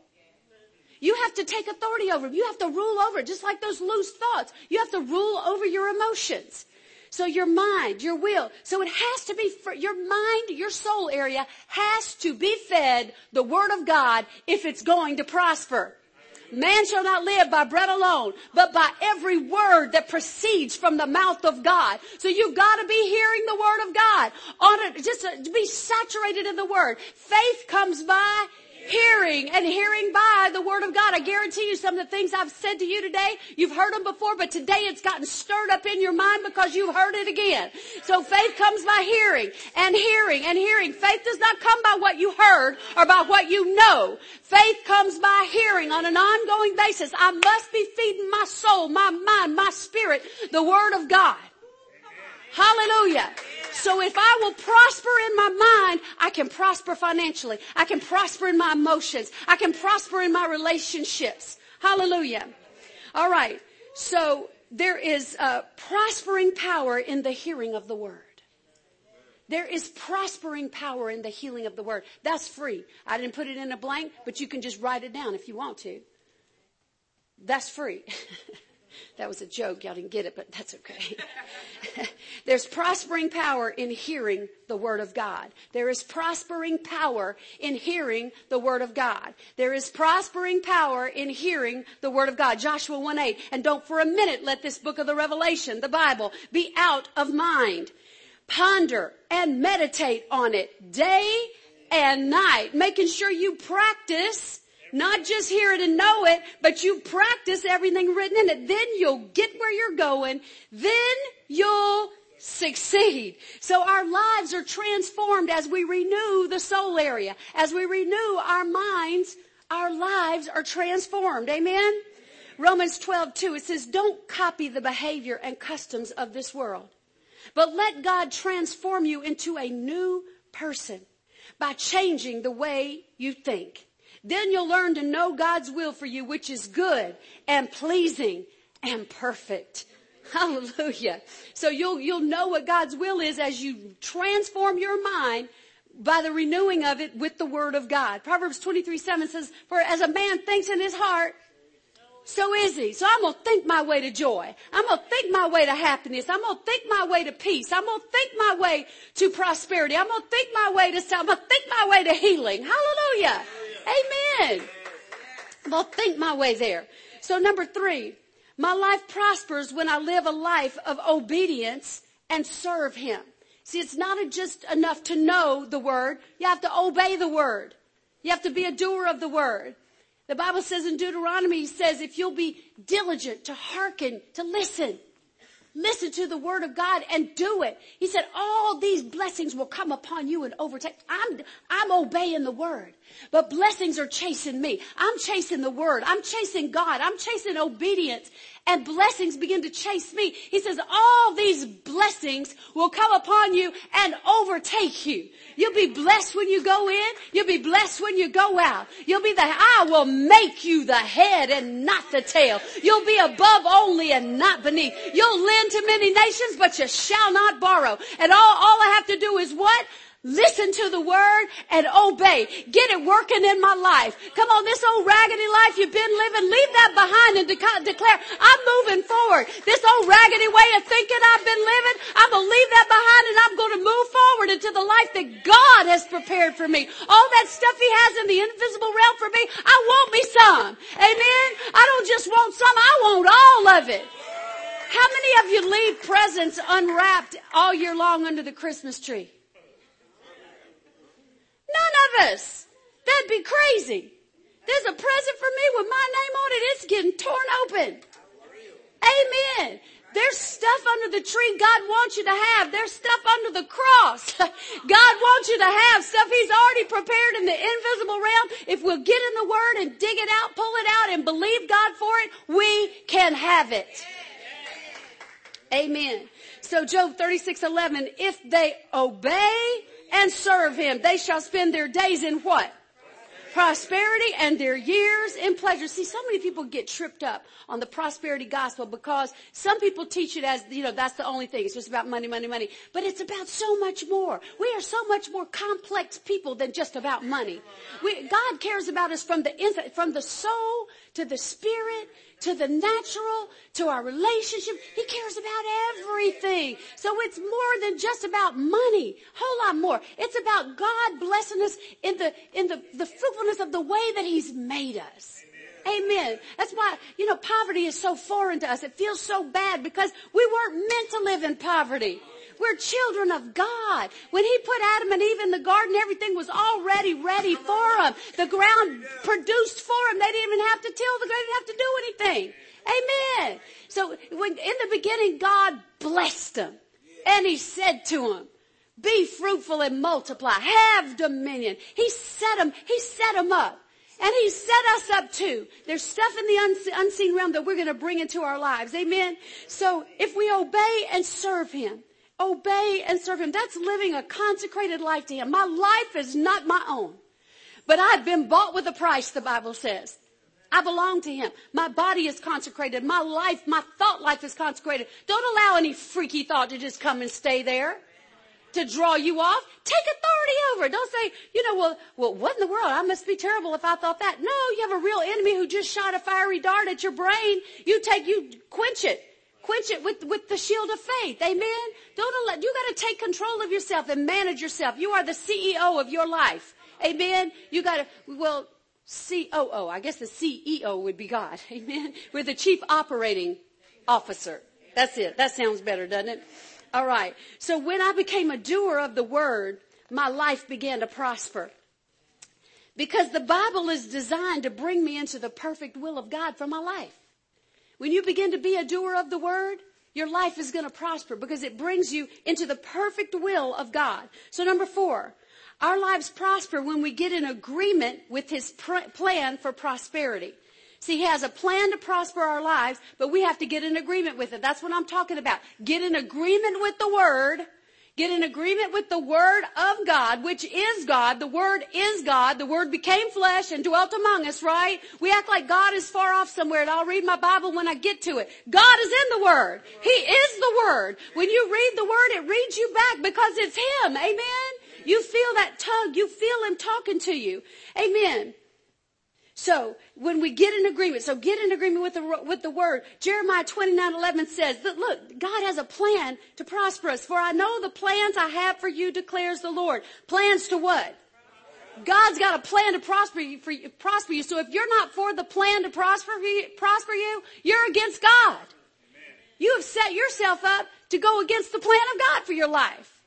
you have to take authority over them. You have to rule over it, just like those loose thoughts. You have to rule over your emotions. So your mind, your will. So it has to be, your mind, your soul area has to be fed the Word of God if it's going to prosper. Man shall not live by bread alone, but by every word that proceeds from the mouth of God. So you've got to be hearing the word of God. On it, just be saturated in the word. Faith comes by hearing and hearing by the word of God. I guarantee you some of the things I've said to you today, you've heard them before, but today it's gotten stirred up in your mind because you've heard it again. So faith comes by hearing and hearing and hearing. Faith does not come by what you heard or by what you know. Faith comes by hearing on an ongoing basis. I must be feeding my soul, my mind, my spirit, the word of God. Hallelujah. So if I will prosper in my mind, I can prosper financially. I can prosper in my emotions. I can prosper in my relationships. Hallelujah. All right. So there is uh, prospering power in the hearing of the word. There is prospering power in the healing of the word. That's free. I didn't put it in a blank, but you can just write it down if you want to. That's free. That was a joke. Y'all didn't get it, but that's okay. There's prospering power in hearing the word of God. There is prospering power in hearing the word of God. There is prospering power in hearing the word of God. Joshua 1 8. And don't for a minute let this book of the Revelation, the Bible, be out of mind. Ponder and meditate on it day and night, making sure you practice not just hear it and know it, but you practice everything written in it. Then you'll get where you're going. Then you'll succeed. So our lives are transformed as we renew the soul area. As we renew our minds, our lives are transformed. Amen? Romans 12, 2, it says, don't copy the behavior and customs of this world, but let God transform you into a new person by changing the way you think. Then you'll learn to know God's will for you, which is good and pleasing and perfect. Hallelujah. So you'll, you'll know what God's will is as you transform your mind by the renewing of it with the word of God. Proverbs 23, 7 says, for as a man thinks in his heart, so is he. So I'm to think my way to joy. I'm to think my way to happiness. I'm to think my way to peace. I'm to think my way to prosperity. I'm to think my way to, I'm to think my way to healing. Hallelujah. Amen. Well, think my way there. So number three, my life prospers when I live a life of obedience and serve Him. See, it's not just enough to know the word. You have to obey the word. You have to be a doer of the word. The Bible says in Deuteronomy, He says, if you'll be diligent to hearken, to listen, listen to the word of God and do it. He said, all these blessings will come upon you and overtake. I'm, I'm obeying the word. But blessings are chasing me. I'm chasing the word. I'm chasing God. I'm chasing obedience and blessings begin to chase me. He says, all these blessings will come upon you and overtake you. You'll be blessed when you go in. You'll be blessed when you go out. You'll be the, I will make you the head and not the tail. You'll be above only and not beneath. You'll lend to many nations, but you shall not borrow. And all, all I have to do is what? Listen to the word and obey. Get it working in my life. Come on, this old raggedy life you've been living, leave that behind and de- declare, I'm moving forward. This old raggedy way of thinking I've been living, I'm to leave that behind and I'm to move forward into the life that God has prepared for me. All that stuff he has in the invisible realm for me, I want me some. Amen. I don't just want some, I want all of it. How many of you leave presents unwrapped all year long under the Christmas tree? None of us. That'd be crazy. There's a present for me with my name on it. It's getting torn open. Amen. There's stuff under the tree God wants you to have. There's stuff under the cross. God wants you to have stuff He's already prepared in the invisible realm. If we'll get in the Word and dig it out, pull it out, and believe God for it, we can have it. Amen. So Job 36, 11, if they obey and serve him. They shall spend their days in what? prosperity and their years in pleasure. See, so many people get tripped up on the prosperity gospel because some people teach it as, you know, that's the only thing. It's just about money, money, money. But it's about so much more. We are so much more complex people than just about money. We, God cares about us from the inside, from the soul to the spirit to the natural, to our relationship. He cares about everything. So it's more than just about money. Whole lot more. It's about God blessing us in the, in the, the fruitfulness of the way that He's made us. Amen. That's why, you know, poverty is so foreign to us. It feels so bad because we weren't meant to live in poverty. We're children of God. When He put Adam and Eve in the garden, everything was already ready for them. The ground produced for them. They didn't even have to till the ground. They didn't have to do anything. Amen. So when, in the beginning, God blessed them. And He said to them, be fruitful and multiply. Have dominion. He set them, He set them up. And He set us up too. There's stuff in the unseen realm that we're going to bring into our lives. Amen. So if we obey and serve Him, obey and serve him. That's living a consecrated life to him. My life is not my own, but I've been bought with a price, the Bible says. I belong to him. My body is consecrated. My life, my thought life is consecrated. Don't allow any freaky thought to just come and stay there to draw you off. Take authority over it. Don't say, you know, well, well, what in the world? I must be terrible if I thought that. No, you have a real enemy who just shot a fiery dart at your brain. You take, you quench it. Quench it with, with the shield of faith. Amen. Don't allow, you gotta take control of yourself and manage yourself. You are the CEO of your life. Amen. You gotta, well, COO. I guess the CEO would be God. Amen. We're the chief operating officer. That's it. That sounds better, doesn't it? All right. So when I became a doer of the word, my life began to prosper. Because the Bible is designed to bring me into the perfect will of God for my life. When you begin to be a doer of the word, your life is going to prosper because it brings you into the perfect will of God. So number four, our lives prosper when we get in agreement with his pr- plan for prosperity. See, he has a plan to prosper our lives, but we have to get in agreement with it. That's what I'm talking about. Get in agreement with the word Get in agreement with the Word of God, which is God. The Word is God. The Word became flesh and dwelt among us, right? We act like God is far off somewhere and I'll read my Bible when I get to it. God is in the Word. He is the Word. When you read the Word, it reads you back because it's Him. Amen? You feel that tug. You feel Him talking to you. Amen. So when we get in agreement, so get in agreement with the, with the word. Jeremiah 29, 11 says that look, God has a plan to prosper us. For I know the plans I have for you declares the Lord. Plans to what? God's got a plan to prosper you, for, prosper you. So if you're not for the plan to prosper you, prosper you, you're against God. You have set yourself up to go against the plan of God for your life.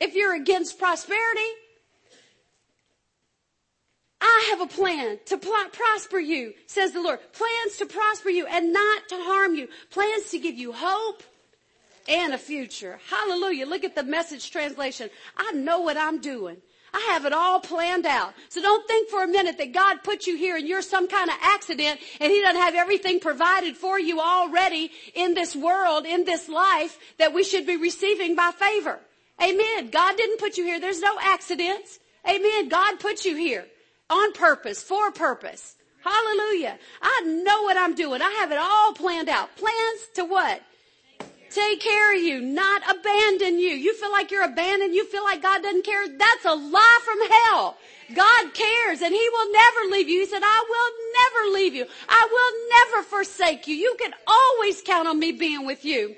If you're against prosperity, I have a plan to pl- prosper you, says the Lord. Plans to prosper you and not to harm you. Plans to give you hope and a future. Hallelujah. Look at the message translation. I know what I'm doing. I have it all planned out. So don't think for a minute that God put you here and you're some kind of accident and He doesn't have everything provided for you already in this world, in this life that we should be receiving by favor. Amen. God didn't put you here. There's no accidents. Amen. God put you here on purpose, for a purpose. Hallelujah. I know what I'm doing. I have it all planned out. Plans to what? take care of you, not abandon you. You feel like you're abandoned, you feel like God doesn't care. That's a lie from hell. God cares and He will never leave you. He said, I will never leave you. I will never forsake you. You can always count on me being with you.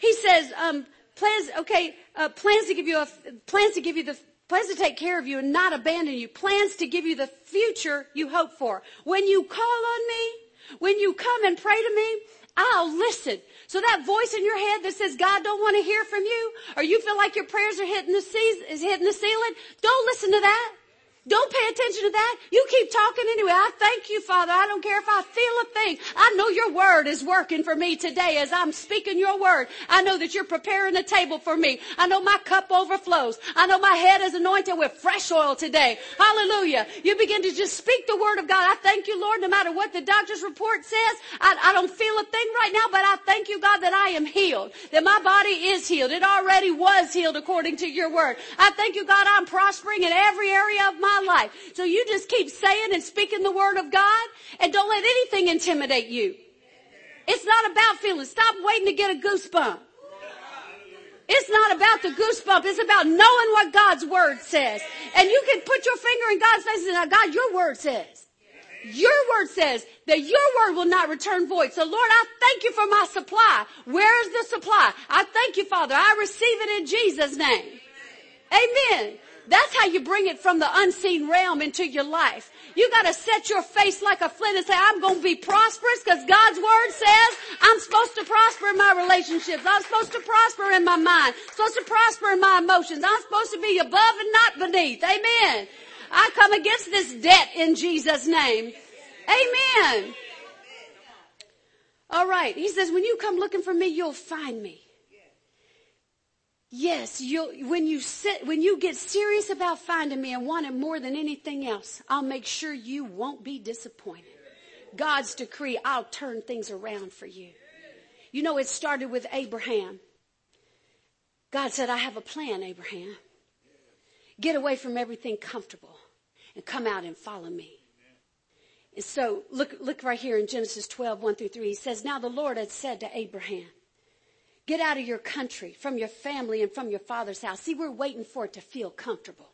He says, um, plans, okay, uh, plans to give you a, plans to give you the, plans to take care of you and not abandon you. Plans to give you the future you hope for. When you call on me, when you come and pray to me, I'll listen. So that voice in your head that says God don't want to hear from you, or you feel like your prayers are hitting the, seas, is hitting the ceiling, don't listen to that. Don't pay attention to that. You keep talking anyway. I thank you, Father. I don't care if I feel a thing. I know your word is working for me today as I'm speaking your word. I know that you're preparing a table for me. I know my cup overflows. I know my head is anointed with fresh oil today. Hallelujah. You begin to just speak the word of God. I thank you, Lord, no matter what the doctor's report says. I, I don't feel a thing right now, but I thank you, God, that I am healed. That my body is healed. It already was healed according to your word. I thank you, God, I'm prospering in every area of my life. So you just keep saying and speaking the word of God and don't let anything intimidate you. It's not about feelings. Stop waiting to get a goosebump. It's not about the goosebump. It's about knowing what God's word says. And you can put your finger in God's face and say, God, your word says. Your word says that your word will not return void. So Lord, I thank you for my supply. Where is the supply? I thank you, Father. I receive it in Jesus' name. Amen. That's how you bring it from the unseen realm into your life. You gotta set your face like a flint and say, I'm gonna be prosperous because God's word says I'm supposed to prosper in my relationships. I'm supposed to prosper in my mind. I'm supposed to prosper in my emotions. I'm supposed to be above and not beneath. Amen. I come against this debt in Jesus' name. Amen. All right. He says, when you come looking for me, you'll find me. Yes, when you sit, when you get serious about finding me and want it more than anything else, I'll make sure you won't be disappointed. God's decree, I'll turn things around for you. You know, it started with Abraham. God said, I have a plan, Abraham. Get away from everything comfortable and come out and follow me. And so look, look right here in Genesis 12, 1 through 3. He says, Now the Lord had said to Abraham, Get out of your country, from your family, and from your father's house. See, we're waiting for it to feel comfortable.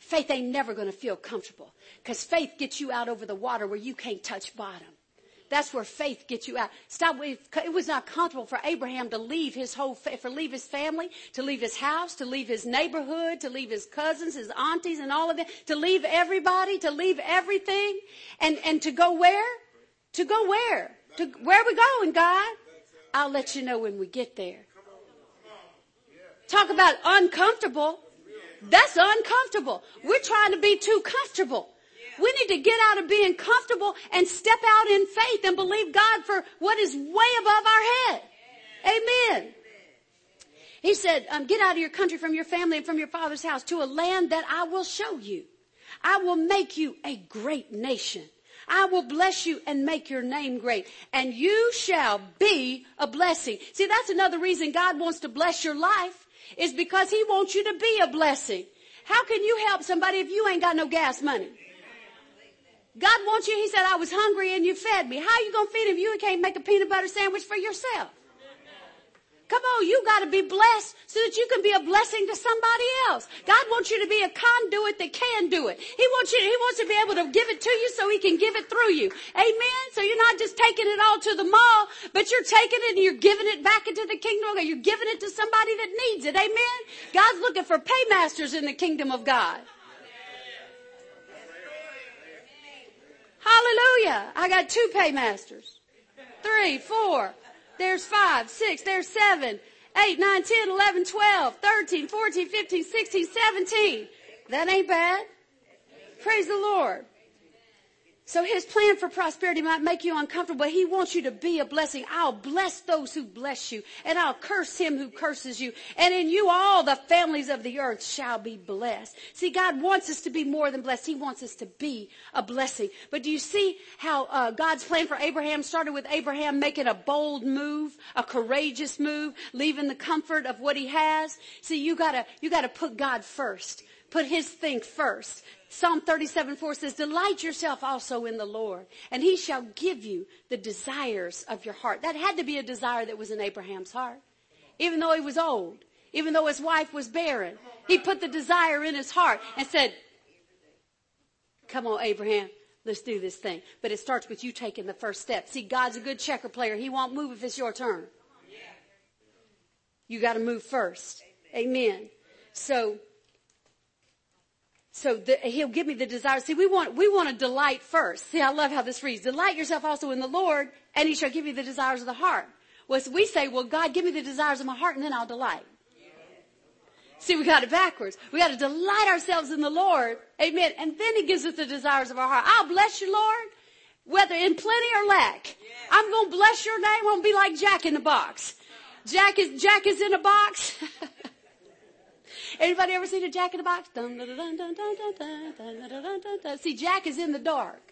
Faith ain't never going to feel comfortable because faith gets you out over the water where you can't touch bottom. That's where faith gets you out. Stop. It was not comfortable for Abraham to leave his whole, for leave his family, to leave his house, to leave his neighborhood, to leave his cousins, his aunties, and all of them, to leave everybody, to leave everything, and and to go where? To go where? To where are we going, God? I'll let you know when we get there. Talk about uncomfortable. That's uncomfortable. We're trying to be too comfortable. We need to get out of being comfortable and step out in faith and believe God for what is way above our head. Amen. He said, um, get out of your country from your family and from your father's house to a land that I will show you. I will make you a great nation. I will bless you and make your name great and you shall be a blessing. See, that's another reason God wants to bless your life is because he wants you to be a blessing. How can you help somebody if you ain't got no gas money? God wants you, he said, I was hungry and you fed me. How are you going to feed him if you can't make a peanut butter sandwich for yourself? Come on, you got to be blessed so that you can be a blessing to somebody else. God wants you to be a conduit that can do it. He wants you, He wants to be able to give it to you so He can give it through you. Amen? So you're not just taking it all to the mall, but you're taking it and you're giving it back into the kingdom God. You're giving it to somebody that needs it. Amen? God's looking for paymasters in the kingdom of God. Hallelujah. I got two paymasters. Three, four. There's five, six, there's seven, eight, nine, ten, eleven, twelve, thirteen, fourteen, fifteen, sixteen, seventeen. That ain't bad. Praise the Lord. So his plan for prosperity might make you uncomfortable, but he wants you to be a blessing. I'll bless those who bless you, and I'll curse him who curses you. And in you all the families of the earth shall be blessed. See, God wants us to be more than blessed. He wants us to be a blessing. But do you see how uh, God's plan for Abraham started with Abraham making a bold move, a courageous move, leaving the comfort of what he has? See, you gotta, you gotta put God first. Put his thing first. Psalm 37, 4 says, delight yourself also in the Lord, and he shall give you the desires of your heart. That had to be a desire that was in Abraham's heart. even though he was old, even though his wife was barren. He put the desire in his heart and said, come on, Abraham, let's do this thing. But it starts with you taking the first step. See, God's a good checker player. He won't move if it's your turn. You got to move first. Amen. So, so the, he'll give me the desire. See, we want, we want to delight first. See, I love how this reads. Delight yourself also in the Lord and he shall give you the desires of the heart. Well, so we say, well, God, give me the desires of my heart and then I'll delight. See, we got it backwards. We got to delight ourselves in the Lord. Amen. And then he gives us the desires of our heart. I'll bless you, Lord, whether in plenty or lack. I'm going to bless your name. Going to be like Jack in the box. Jack is, Jack is in a box. Anybody ever seen a Jack in the box? See, Jack is in the dark.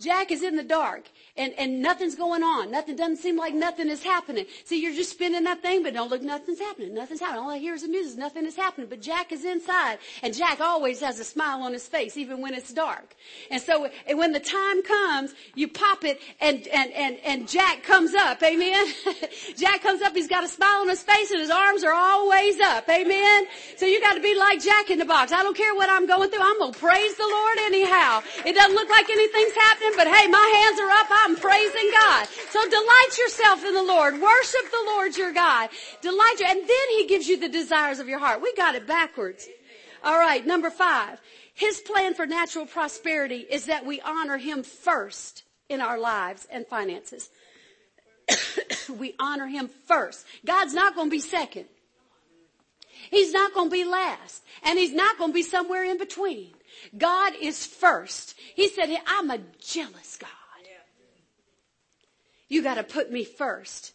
Jack is in the dark and, and nothing's going on. Nothing doesn't seem like nothing is happening. See, you're just spinning that thing, but don't look, nothing's happening. Nothing's happening. All I hear is the music. Nothing is happening. But Jack is inside, and Jack always has a smile on his face, even when it's dark. And so, and when the time comes, you pop it, and and and and Jack comes up. Amen. Jack comes up. He's got a smile on his face, and his arms are always up. Amen. So you got to be like Jack in the box. I don't care what I'm going through. I'm gonna praise the Lord anyhow. It doesn't look like anything's happening, but hey, my hands are up. I'm praising God. So delight yourself in the Lord. Worship the Lord your God. Delight you. And then he gives you the desires of your heart. We got it backwards. All right. Number five. His plan for natural prosperity is that we honor him first in our lives and finances. we honor him first. God's not going to be second. He's not going to be last. And he's not going to be somewhere in between. God is first. He said, I'm a jealous God. You got to put me first.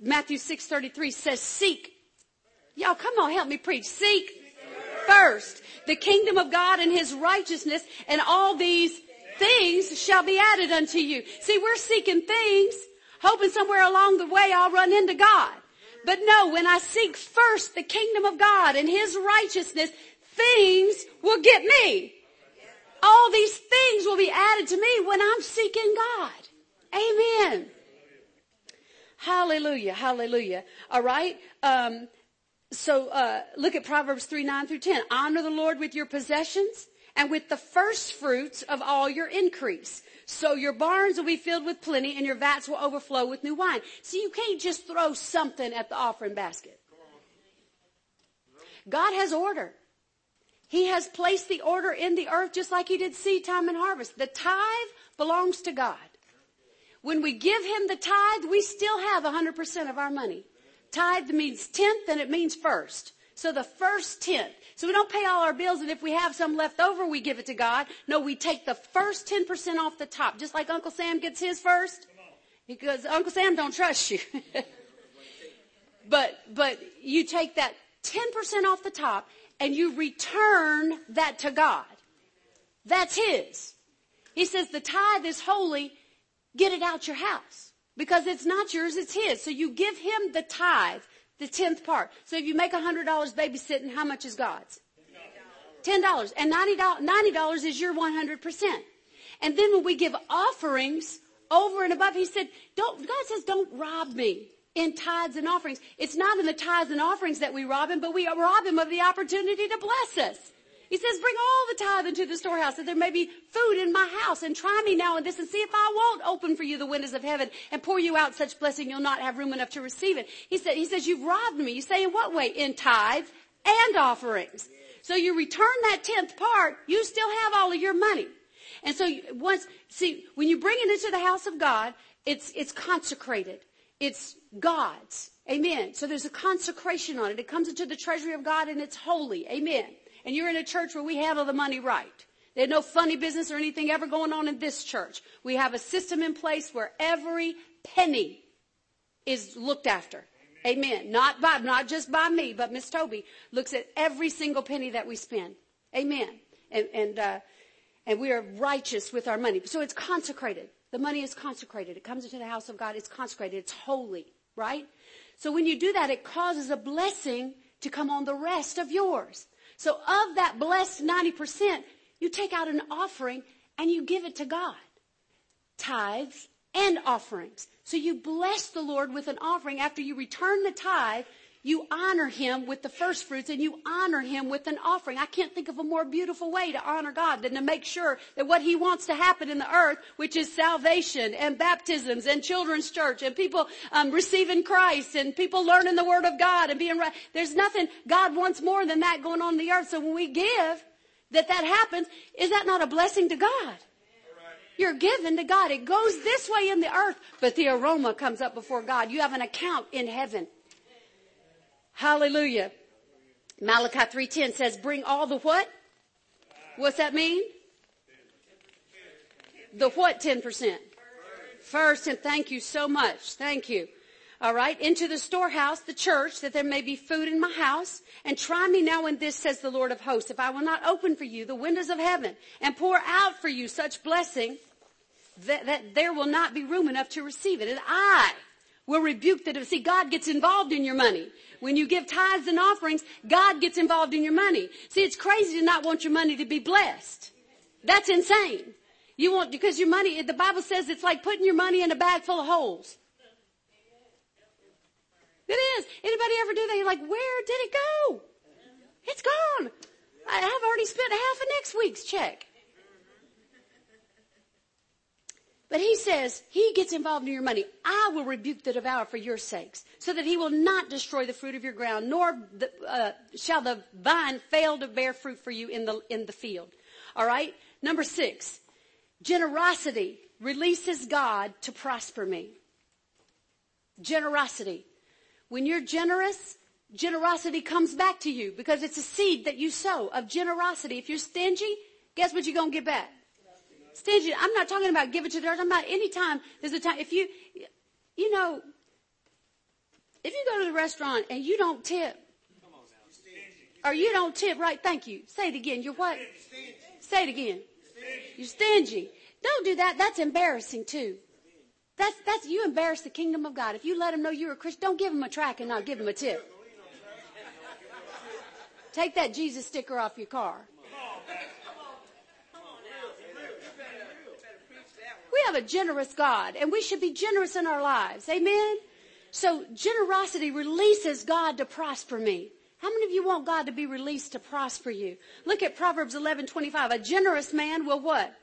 Matthew 6:33 says seek. Y'all come on help me preach. Seek first the kingdom of God and his righteousness and all these things shall be added unto you. See, we're seeking things hoping somewhere along the way I'll run into God. But no, when I seek first the kingdom of God and his righteousness, things will get me. All these things will be added to me when I'm seeking God. Amen. Hallelujah. Hallelujah. All right. Um, so uh, look at Proverbs 3, 9 through 10. Honor the Lord with your possessions and with the first fruits of all your increase. So your barns will be filled with plenty and your vats will overflow with new wine. See, you can't just throw something at the offering basket. God has order. He has placed the order in the earth just like he did seed time and harvest. The tithe belongs to God. When we give him the tithe, we still have 100% of our money. Tithe means tenth and it means first. So the first tenth. So we don't pay all our bills and if we have some left over, we give it to God. No, we take the first 10% off the top, just like Uncle Sam gets his first. Because Uncle Sam don't trust you. but, but you take that 10% off the top and you return that to God. That's His. He says the tithe is holy. Get it out your house because it's not yours. It's His. So you give Him the tithe, the tenth part. So if you make a hundred dollars babysitting, how much is God's? Ten dollars. And ninety dollars is your one hundred percent. And then when we give offerings over and above, He said, don't, God says, don't rob me in tithes and offerings. It's not in the tithes and offerings that we rob him, but we rob him of the opportunity to bless us. He says, bring all the tithe into the storehouse that there may be food in my house and try me now and this and see if I won't open for you the windows of heaven and pour you out such blessing you'll not have room enough to receive it. He said, he says, you've robbed me. You say in what way? In tithe and offerings. So you return that tenth part, you still have all of your money. And so once, see, when you bring it into the house of God, it's, it's consecrated. It's God's. Amen. So there's a consecration on it. It comes into the treasury of God and it's holy. Amen. And you're in a church where we handle the money right. There's no funny business or anything ever going on in this church. We have a system in place where every penny is looked after. Amen. Not by, not just by me, but Miss Toby looks at every single penny that we spend. Amen. And, and, uh, and we are righteous with our money. So it's consecrated. The money is consecrated. It comes into the house of God. It's consecrated. It's holy, right? So when you do that, it causes a blessing to come on the rest of yours. So of that blessed 90%, you take out an offering and you give it to God. Tithes and offerings. So you bless the Lord with an offering after you return the tithe. You honor him with the first fruits and you honor him with an offering. I can't think of a more beautiful way to honor God than to make sure that what he wants to happen in the earth, which is salvation and baptisms and children's church and people um, receiving Christ and people learning the word of God and being right. There's nothing God wants more than that going on in the earth. So when we give, that that happens, is that not a blessing to God? You're given to God. It goes this way in the earth, but the aroma comes up before God. You have an account in heaven. Hallelujah. Malachi 3.10 says, bring all the what? What's that mean? The what 10%? First, and thank you so much. Thank you. All right. Into the storehouse, the church, that there may be food in my house. And try me now in this, says the Lord of hosts, if I will not open for you the windows of heaven and pour out for you such blessing that, that there will not be room enough to receive it. And I will rebuke the, see, God gets involved in your money. When you give tithes and offerings, God gets involved in your money. See, it's crazy to not want your money to be blessed. That's insane. You want, because your money, the Bible says it's like putting your money in a bag full of holes. It is. Anybody ever do that? You're like, where did it go? It's gone. I have already spent half of next week's check. But he says he gets involved in your money. I will rebuke the devourer for your sakes, so that he will not destroy the fruit of your ground, nor the, uh, shall the vine fail to bear fruit for you in the in the field. All right. Number six, generosity releases God to prosper me. Generosity. When you're generous, generosity comes back to you because it's a seed that you sow of generosity. If you're stingy, guess what you're gonna get back? Stingy. I'm not talking about give it to the earth. I'm about any time. There's a time. If you, you know, if you go to the restaurant and you don't tip, or you don't tip right, thank you. Say it again. You're what? Say it again. You're stingy. Don't do that. That's embarrassing too. That's, that's, you embarrass the kingdom of God. If you let them know you're a Christian, don't give them a track and not give them a tip. Take that Jesus sticker off your car. We have a generous God and we should be generous in our lives. Amen. So generosity releases God to prosper me. How many of you want God to be released to prosper you? Look at Proverbs 11, 25. A generous man will what?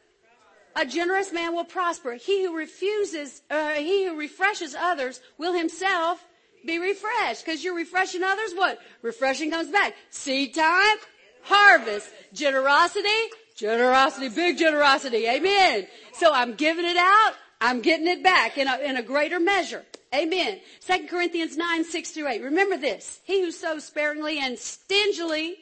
A generous man will prosper. He who refuses, uh, he who refreshes others will himself be refreshed. Cause you're refreshing others, what? Refreshing comes back. Seed time, harvest, generosity, Generosity, big generosity. Amen. So I'm giving it out. I'm getting it back in a, in a greater measure. Amen. 2 Corinthians 9, 6 through 8. Remember this. He who sows sparingly and stingily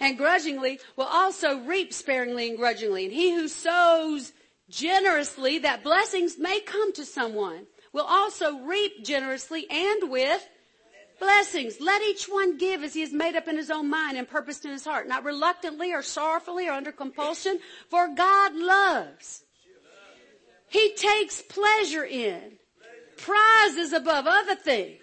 and grudgingly will also reap sparingly and grudgingly. And he who sows generously that blessings may come to someone will also reap generously and with blessings. Let each one give as he has made up in his own mind and purposed in his heart, not reluctantly or sorrowfully or under compulsion, for God loves. He takes pleasure in, prizes above other things,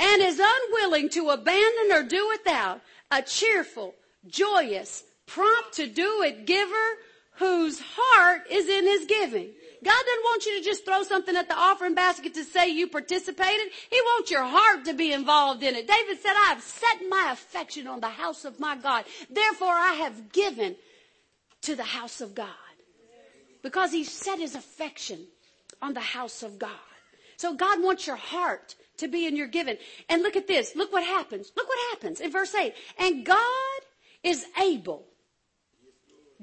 and is unwilling to abandon or do without a cheerful, joyous, prompt to do it giver whose heart is in his giving. God doesn't want you to just throw something at the offering basket to say you participated. He wants your heart to be involved in it. David said, I have set my affection on the house of my God. Therefore I have given to the house of God. Because he set his affection on the house of God. So God wants your heart to be in your giving. And look at this. Look what happens. Look what happens in verse 8. And God is able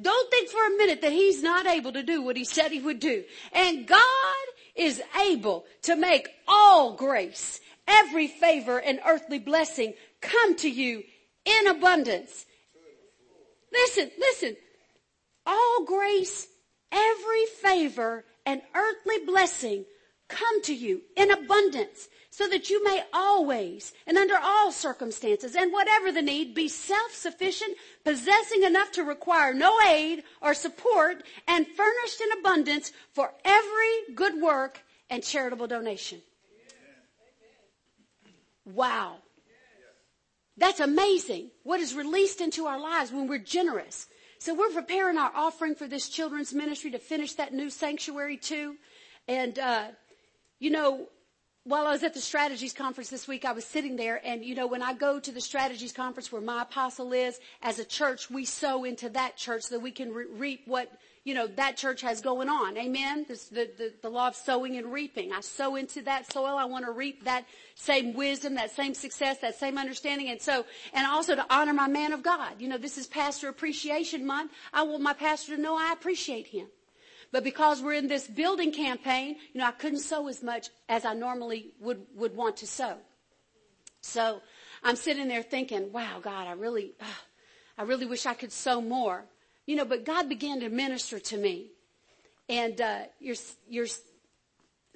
don't think for a minute that he's not able to do what he said he would do. And God is able to make all grace, every favor and earthly blessing come to you in abundance. Listen, listen. All grace, every favor and earthly blessing come to you in abundance so that you may always and under all circumstances and whatever the need be self-sufficient, possessing enough to require no aid or support and furnished in abundance for every good work and charitable donation. Wow. That's amazing what is released into our lives when we're generous. So we're preparing our offering for this children's ministry to finish that new sanctuary too. And, uh, you know, while I was at the strategies conference this week, I was sitting there and, you know, when I go to the strategies conference where my apostle is, as a church, we sow into that church so that we can re- reap what, you know, that church has going on. Amen? This, the, the, the law of sowing and reaping. I sow into that soil. I want to reap that same wisdom, that same success, that same understanding. And so, and also to honor my man of God. You know, this is pastor appreciation month. I want my pastor to know I appreciate him. But because we're in this building campaign, you know, I couldn't sow as much as I normally would, would want to sow. So I'm sitting there thinking, wow, God, I really, uh, I really wish I could sow more. You know, but God began to minister to me and, uh, you're, you're,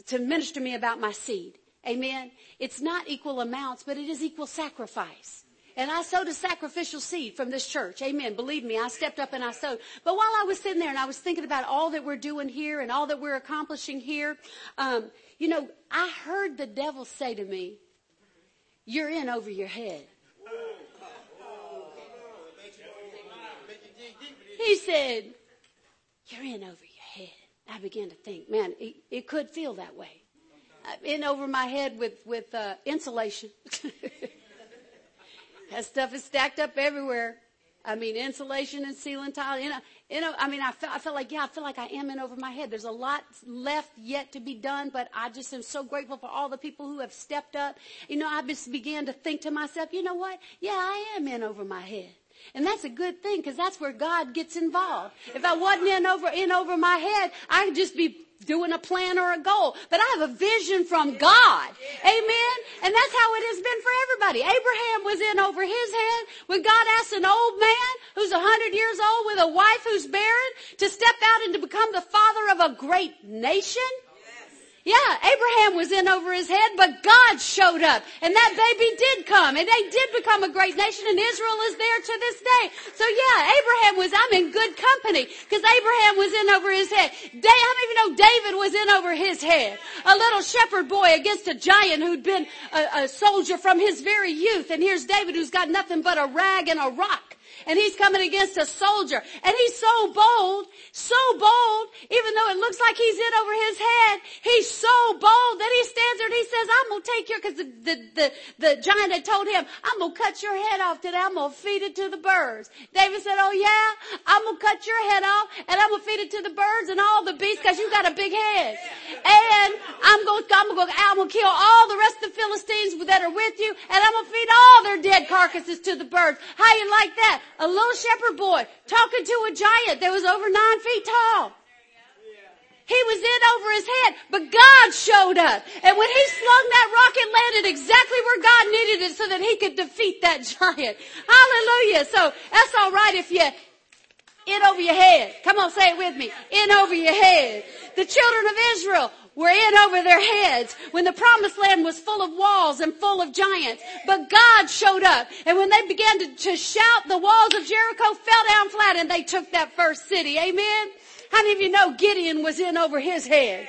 to minister to me about my seed. Amen. It's not equal amounts, but it is equal sacrifice. And I sowed a sacrificial seed from this church. Amen. Believe me, I stepped up and I sowed. But while I was sitting there and I was thinking about all that we're doing here and all that we're accomplishing here, um, you know, I heard the devil say to me, you're in over your head. He said, you're in over your head. I began to think, man, it, it could feel that way. I'm in over my head with, with, uh, insulation. That stuff is stacked up everywhere. I mean, insulation and ceiling tile. You know, you know. I mean, I felt, I felt like, yeah, I feel like I am in over my head. There's a lot left yet to be done, but I just am so grateful for all the people who have stepped up. You know, I just began to think to myself, you know what? Yeah, I am in over my head. And that's a good thing because that's where God gets involved. If I wasn't in over, in over my head, I'd just be doing a plan or a goal, but I have a vision from God. Amen. And that's how it has been for everybody. Abraham was in over his head when God asked an old man who's a hundred years old with a wife who's barren to step out and to become the father of a great nation. Yeah, Abraham was in over his head, but God showed up. And that baby did come. And they did become a great nation, and Israel is there to this day. So yeah, Abraham was, I'm in good company, because Abraham was in over his head. Da- how many of you know David was in over his head? A little shepherd boy against a giant who'd been a, a soldier from his very youth. And here's David who's got nothing but a rag and a rock and he's coming against a soldier. And he's so bold, so bold, even though it looks like he's in over his head, he's so bold that he stands there and he says, I'm gonna take your, cause the, the, the, the giant had told him, I'm gonna cut your head off today, I'm gonna feed it to the birds. David said, oh yeah, I'm gonna cut your head off and I'm gonna feed it to the birds and all the beasts cause you got a big head. And I'm gonna, I'm gonna, I'm gonna kill all the rest of the Philistines that are with you and I'm gonna feed all their dead carcasses to the birds. How you like that? A little shepherd boy talking to a giant that was over nine feet tall. He was in over his head, but God showed up. And when he slung that rock, it landed exactly where God needed it so that he could defeat that giant. Hallelujah. So that's alright if you in over your head. Come on, say it with me. In over your head. The children of Israel were in over their heads when the promised land was full of walls and full of giants. But God showed up. And when they began to, to shout, the walls of Jericho fell down flat and they took that first city. Amen? How many of you know Gideon was in over his head?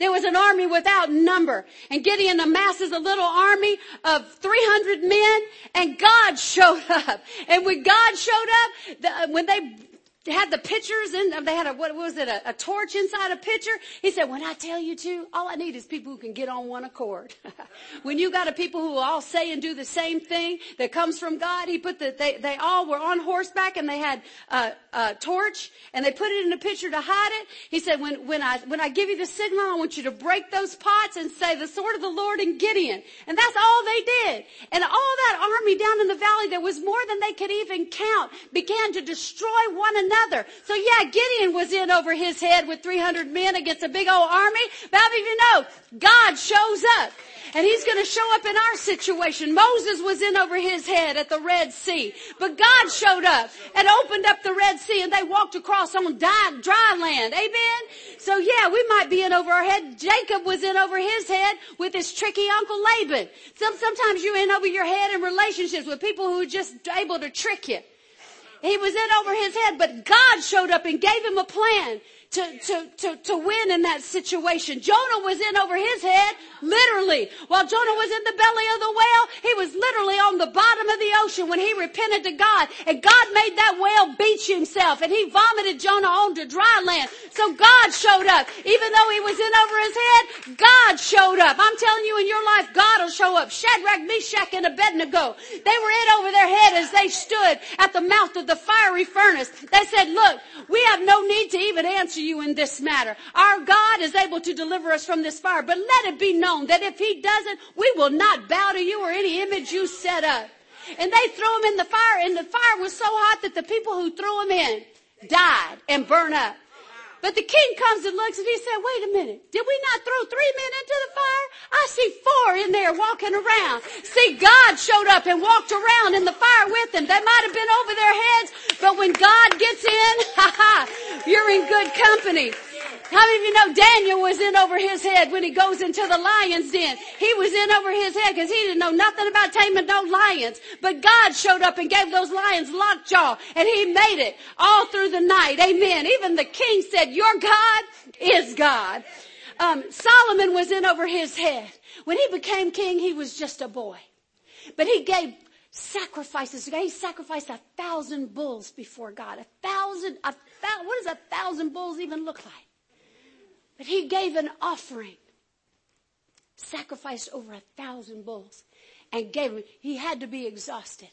There was an army without number and Gideon amasses a little army of 300 men and God showed up. And when God showed up, the, when they they had the pitchers and they had a, what was it, a, a, torch inside a pitcher. He said, when I tell you to, all I need is people who can get on one accord. when you got a people who all say and do the same thing that comes from God, he put the, they, they all were on horseback and they had a, a torch and they put it in a pitcher to hide it. He said, when, when I, when I give you the signal, I want you to break those pots and say the sword of the Lord and Gideon. And that's all they did. And all that army down in the valley, there was more than they could even count, began to destroy one another another. So yeah, Gideon was in over his head with 300 men against a big old army. But how you know, God shows up. And he's going to show up in our situation. Moses was in over his head at the Red Sea. But God showed up and opened up the Red Sea and they walked across on dry, dry land. Amen? So yeah, we might be in over our head. Jacob was in over his head with his tricky Uncle Laban. Some, sometimes you're in over your head in relationships with people who are just able to trick you. He was in over his head, but God showed up and gave him a plan to, to, to, to win in that situation. Jonah was in over his head, literally. While Jonah was in the belly of the whale, he was literally on the bottom of the ocean when he repented to God. And God made that whale beach himself and he vomited Jonah onto dry land. So God showed up. Even though he was in over his head, God showed up. I'm telling you in your life, God will show up. Shadrach, Meshach, and Abednego, they were in over their head as they stood at the mouth of the fiery furnace. They said, look, we have no need to even answer you in this matter. Our God is able to deliver us from this fire, but let it be known that if he doesn't, we will not bow to you or any image you set up. And they threw him in the fire and the fire was so hot that the people who threw him in died and burned up. But the king comes and looks and he said, wait a minute, did we not throw three men into the fire? I see four in there walking around. See, God showed up and walked around in the fire with them. They might have been over their heads, but when God gets in, ha ha, you're in good company. How many of you know Daniel was in over his head when he goes into the lion's den? He was in over his head because he didn't know nothing about taming no lions. But God showed up and gave those lions lockjaw and he made it all through the night. Amen. Even the king said, your God is God. Um, Solomon was in over his head. When he became king, he was just a boy. But he gave sacrifices. He sacrificed a thousand bulls before God. A thousand, a thousand, what does a thousand bulls even look like? But he gave an offering, sacrificed over a thousand bulls, and gave him. He had to be exhausted.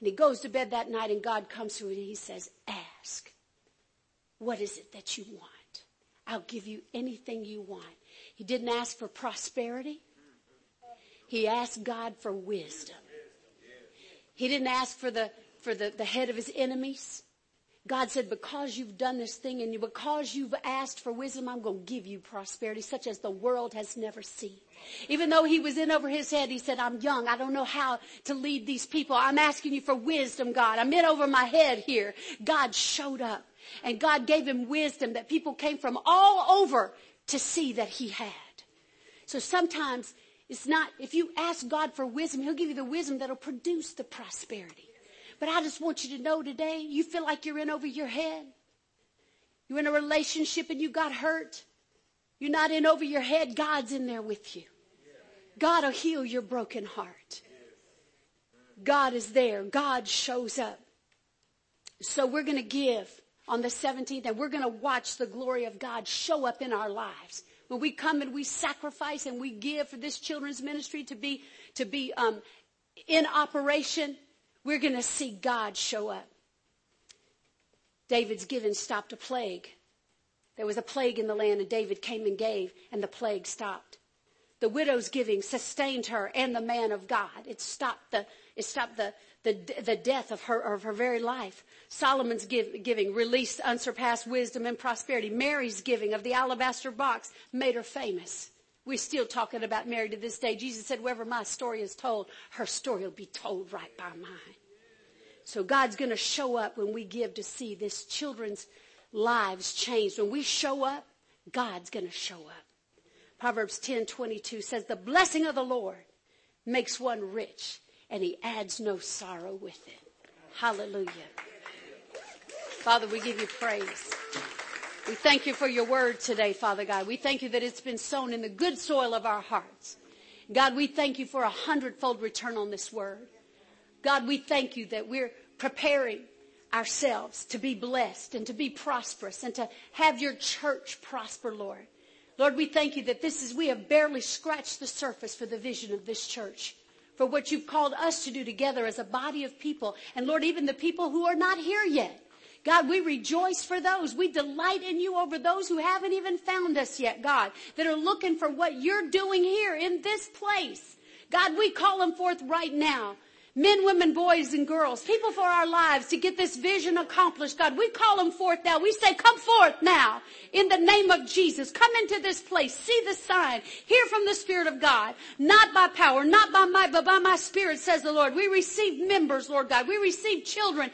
And he goes to bed that night, and God comes to him and he says, Ask, what is it that you want? I'll give you anything you want. He didn't ask for prosperity. He asked God for wisdom. He didn't ask for the, for the, the head of his enemies. God said, because you've done this thing and because you've asked for wisdom, I'm going to give you prosperity such as the world has never seen. Even though he was in over his head, he said, I'm young. I don't know how to lead these people. I'm asking you for wisdom, God. I'm in over my head here. God showed up and God gave him wisdom that people came from all over to see that he had. So sometimes it's not, if you ask God for wisdom, he'll give you the wisdom that'll produce the prosperity. But I just want you to know today, you feel like you're in over your head. You're in a relationship and you got hurt. You're not in over your head. God's in there with you. God will heal your broken heart. God is there. God shows up. So we're going to give on the 17th and we're going to watch the glory of God show up in our lives. When we come and we sacrifice and we give for this children's ministry to be, to be, um, in operation, we're going to see God show up. David's giving stopped a plague. There was a plague in the land and David came and gave and the plague stopped. The widow's giving sustained her and the man of God. It stopped the, it stopped the, the, the death of her, of her very life. Solomon's give, giving released unsurpassed wisdom and prosperity. Mary's giving of the alabaster box made her famous. We're still talking about Mary to this day. Jesus said, wherever my story is told, her story will be told right by mine. So God's going to show up when we give to see this children's lives changed. When we show up, God's going to show up. Proverbs 10, 22 says, the blessing of the Lord makes one rich and he adds no sorrow with it. Hallelujah. Father, we give you praise. We thank you for your word today, Father God. We thank you that it's been sown in the good soil of our hearts. God, we thank you for a hundredfold return on this word. God, we thank you that we're preparing ourselves to be blessed and to be prosperous and to have your church prosper, Lord. Lord, we thank you that this is, we have barely scratched the surface for the vision of this church, for what you've called us to do together as a body of people. And Lord, even the people who are not here yet. God, we rejoice for those. We delight in you over those who haven't even found us yet, God, that are looking for what you're doing here in this place. God, we call them forth right now. Men, women, boys, and girls, people for our lives to get this vision accomplished. God, we call them forth now. We say, come forth now in the name of Jesus. Come into this place. See the sign. Hear from the Spirit of God. Not by power, not by might, but by my Spirit, says the Lord. We receive members, Lord God. We receive children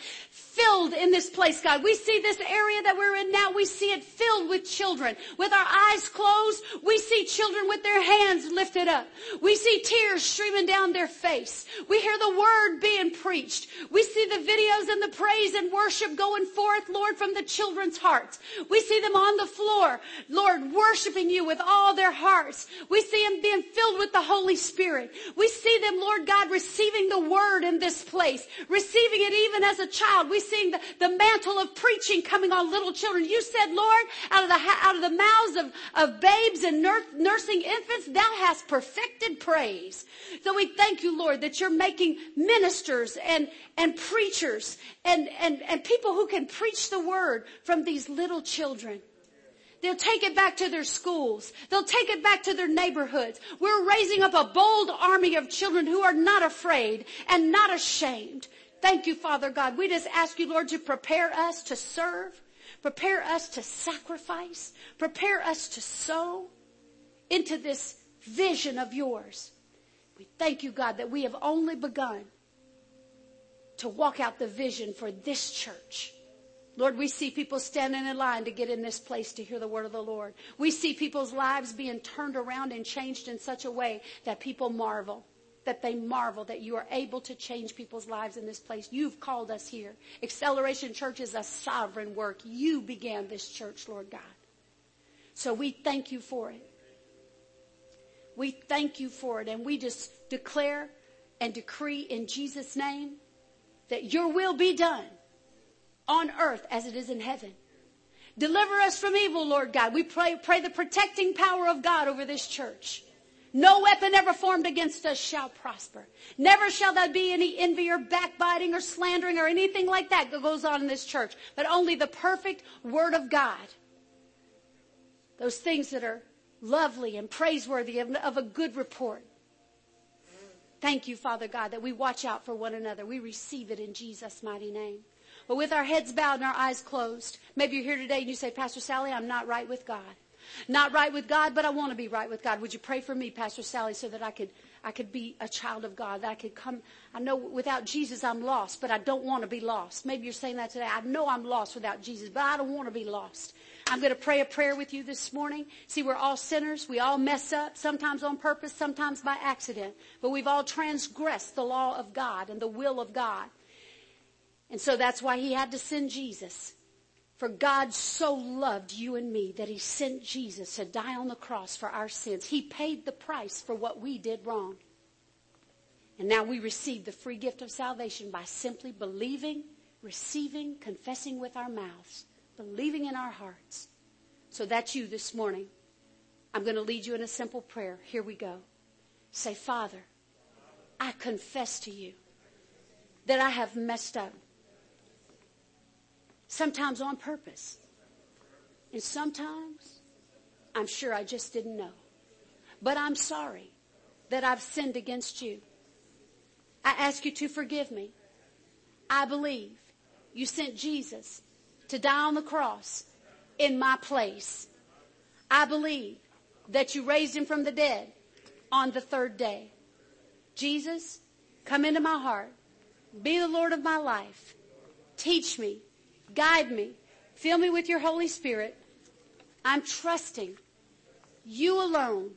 filled in this place, God. We see this area that we're in now. We see it filled with children. With our eyes closed, we see children with their hands lifted up. We see tears streaming down their face. We hear the word being preached. We see the videos and the praise and worship going forth, Lord, from the children's hearts. We see them on the floor, Lord, worshiping you with all their hearts. We see them being filled with the Holy Spirit. We see them, Lord God, receiving the word in this place, receiving it even as a child. We see the, the mantle of preaching coming on little children. You said, Lord, out of the, out of the mouths of, of babes and nur- nursing infants, thou hast perfected praise. So we thank you, Lord, that you're making ministers and, and preachers and, and, and people who can preach the word from these little children. They'll take it back to their schools. They'll take it back to their neighborhoods. We're raising up a bold army of children who are not afraid and not ashamed. Thank you, Father God. We just ask you, Lord, to prepare us to serve, prepare us to sacrifice, prepare us to sow into this vision of yours. We thank you, God, that we have only begun to walk out the vision for this church. Lord, we see people standing in line to get in this place to hear the word of the Lord. We see people's lives being turned around and changed in such a way that people marvel, that they marvel that you are able to change people's lives in this place. You've called us here. Acceleration Church is a sovereign work. You began this church, Lord God. So we thank you for it. We thank you for it. And we just declare and decree in Jesus' name that your will be done on earth as it is in heaven. Deliver us from evil, Lord God. We pray, pray the protecting power of God over this church. No weapon ever formed against us shall prosper. Never shall there be any envy or backbiting or slandering or anything like that that goes on in this church, but only the perfect word of God. Those things that are lovely and praiseworthy of, of a good report. Thank you, Father God, that we watch out for one another. We receive it in Jesus' mighty name. But with our heads bowed and our eyes closed, maybe you're here today and you say, Pastor Sally, I'm not right with God. Not right with God, but I want to be right with God. Would you pray for me, Pastor Sally, so that I could, I could be a child of God, that I could come. I know without Jesus I'm lost, but I don't want to be lost. Maybe you're saying that today. I know I'm lost without Jesus, but I don't want to be lost. I'm going to pray a prayer with you this morning. See, we're all sinners. We all mess up, sometimes on purpose, sometimes by accident. But we've all transgressed the law of God and the will of God. And so that's why he had to send Jesus. For God so loved you and me that he sent Jesus to die on the cross for our sins. He paid the price for what we did wrong. And now we receive the free gift of salvation by simply believing, receiving, confessing with our mouths, believing in our hearts. So that's you this morning. I'm going to lead you in a simple prayer. Here we go. Say, Father, I confess to you that I have messed up sometimes on purpose. And sometimes I'm sure I just didn't know. But I'm sorry that I've sinned against you. I ask you to forgive me. I believe you sent Jesus to die on the cross in my place. I believe that you raised him from the dead on the third day. Jesus, come into my heart. Be the Lord of my life. Teach me Guide me. Fill me with your Holy Spirit. I'm trusting you alone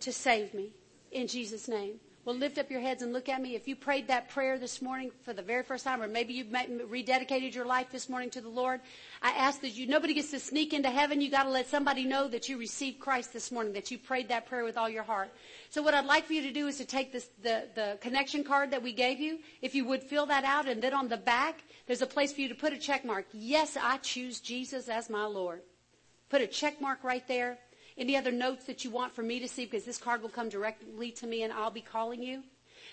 to save me in Jesus' name. Well, lift up your heads and look at me. If you prayed that prayer this morning for the very first time, or maybe you've rededicated your life this morning to the Lord, I ask that you, nobody gets to sneak into heaven. You gotta let somebody know that you received Christ this morning, that you prayed that prayer with all your heart. So what I'd like for you to do is to take this, the, the connection card that we gave you, if you would fill that out, and then on the back, there's a place for you to put a check mark. Yes, I choose Jesus as my Lord. Put a check mark right there. Any other notes that you want for me to see because this card will come directly to me and I'll be calling you.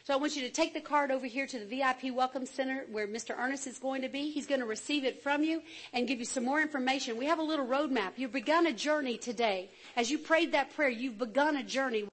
So I want you to take the card over here to the VIP Welcome Center where Mr. Ernest is going to be. He's going to receive it from you and give you some more information. We have a little roadmap. You've begun a journey today. As you prayed that prayer, you've begun a journey.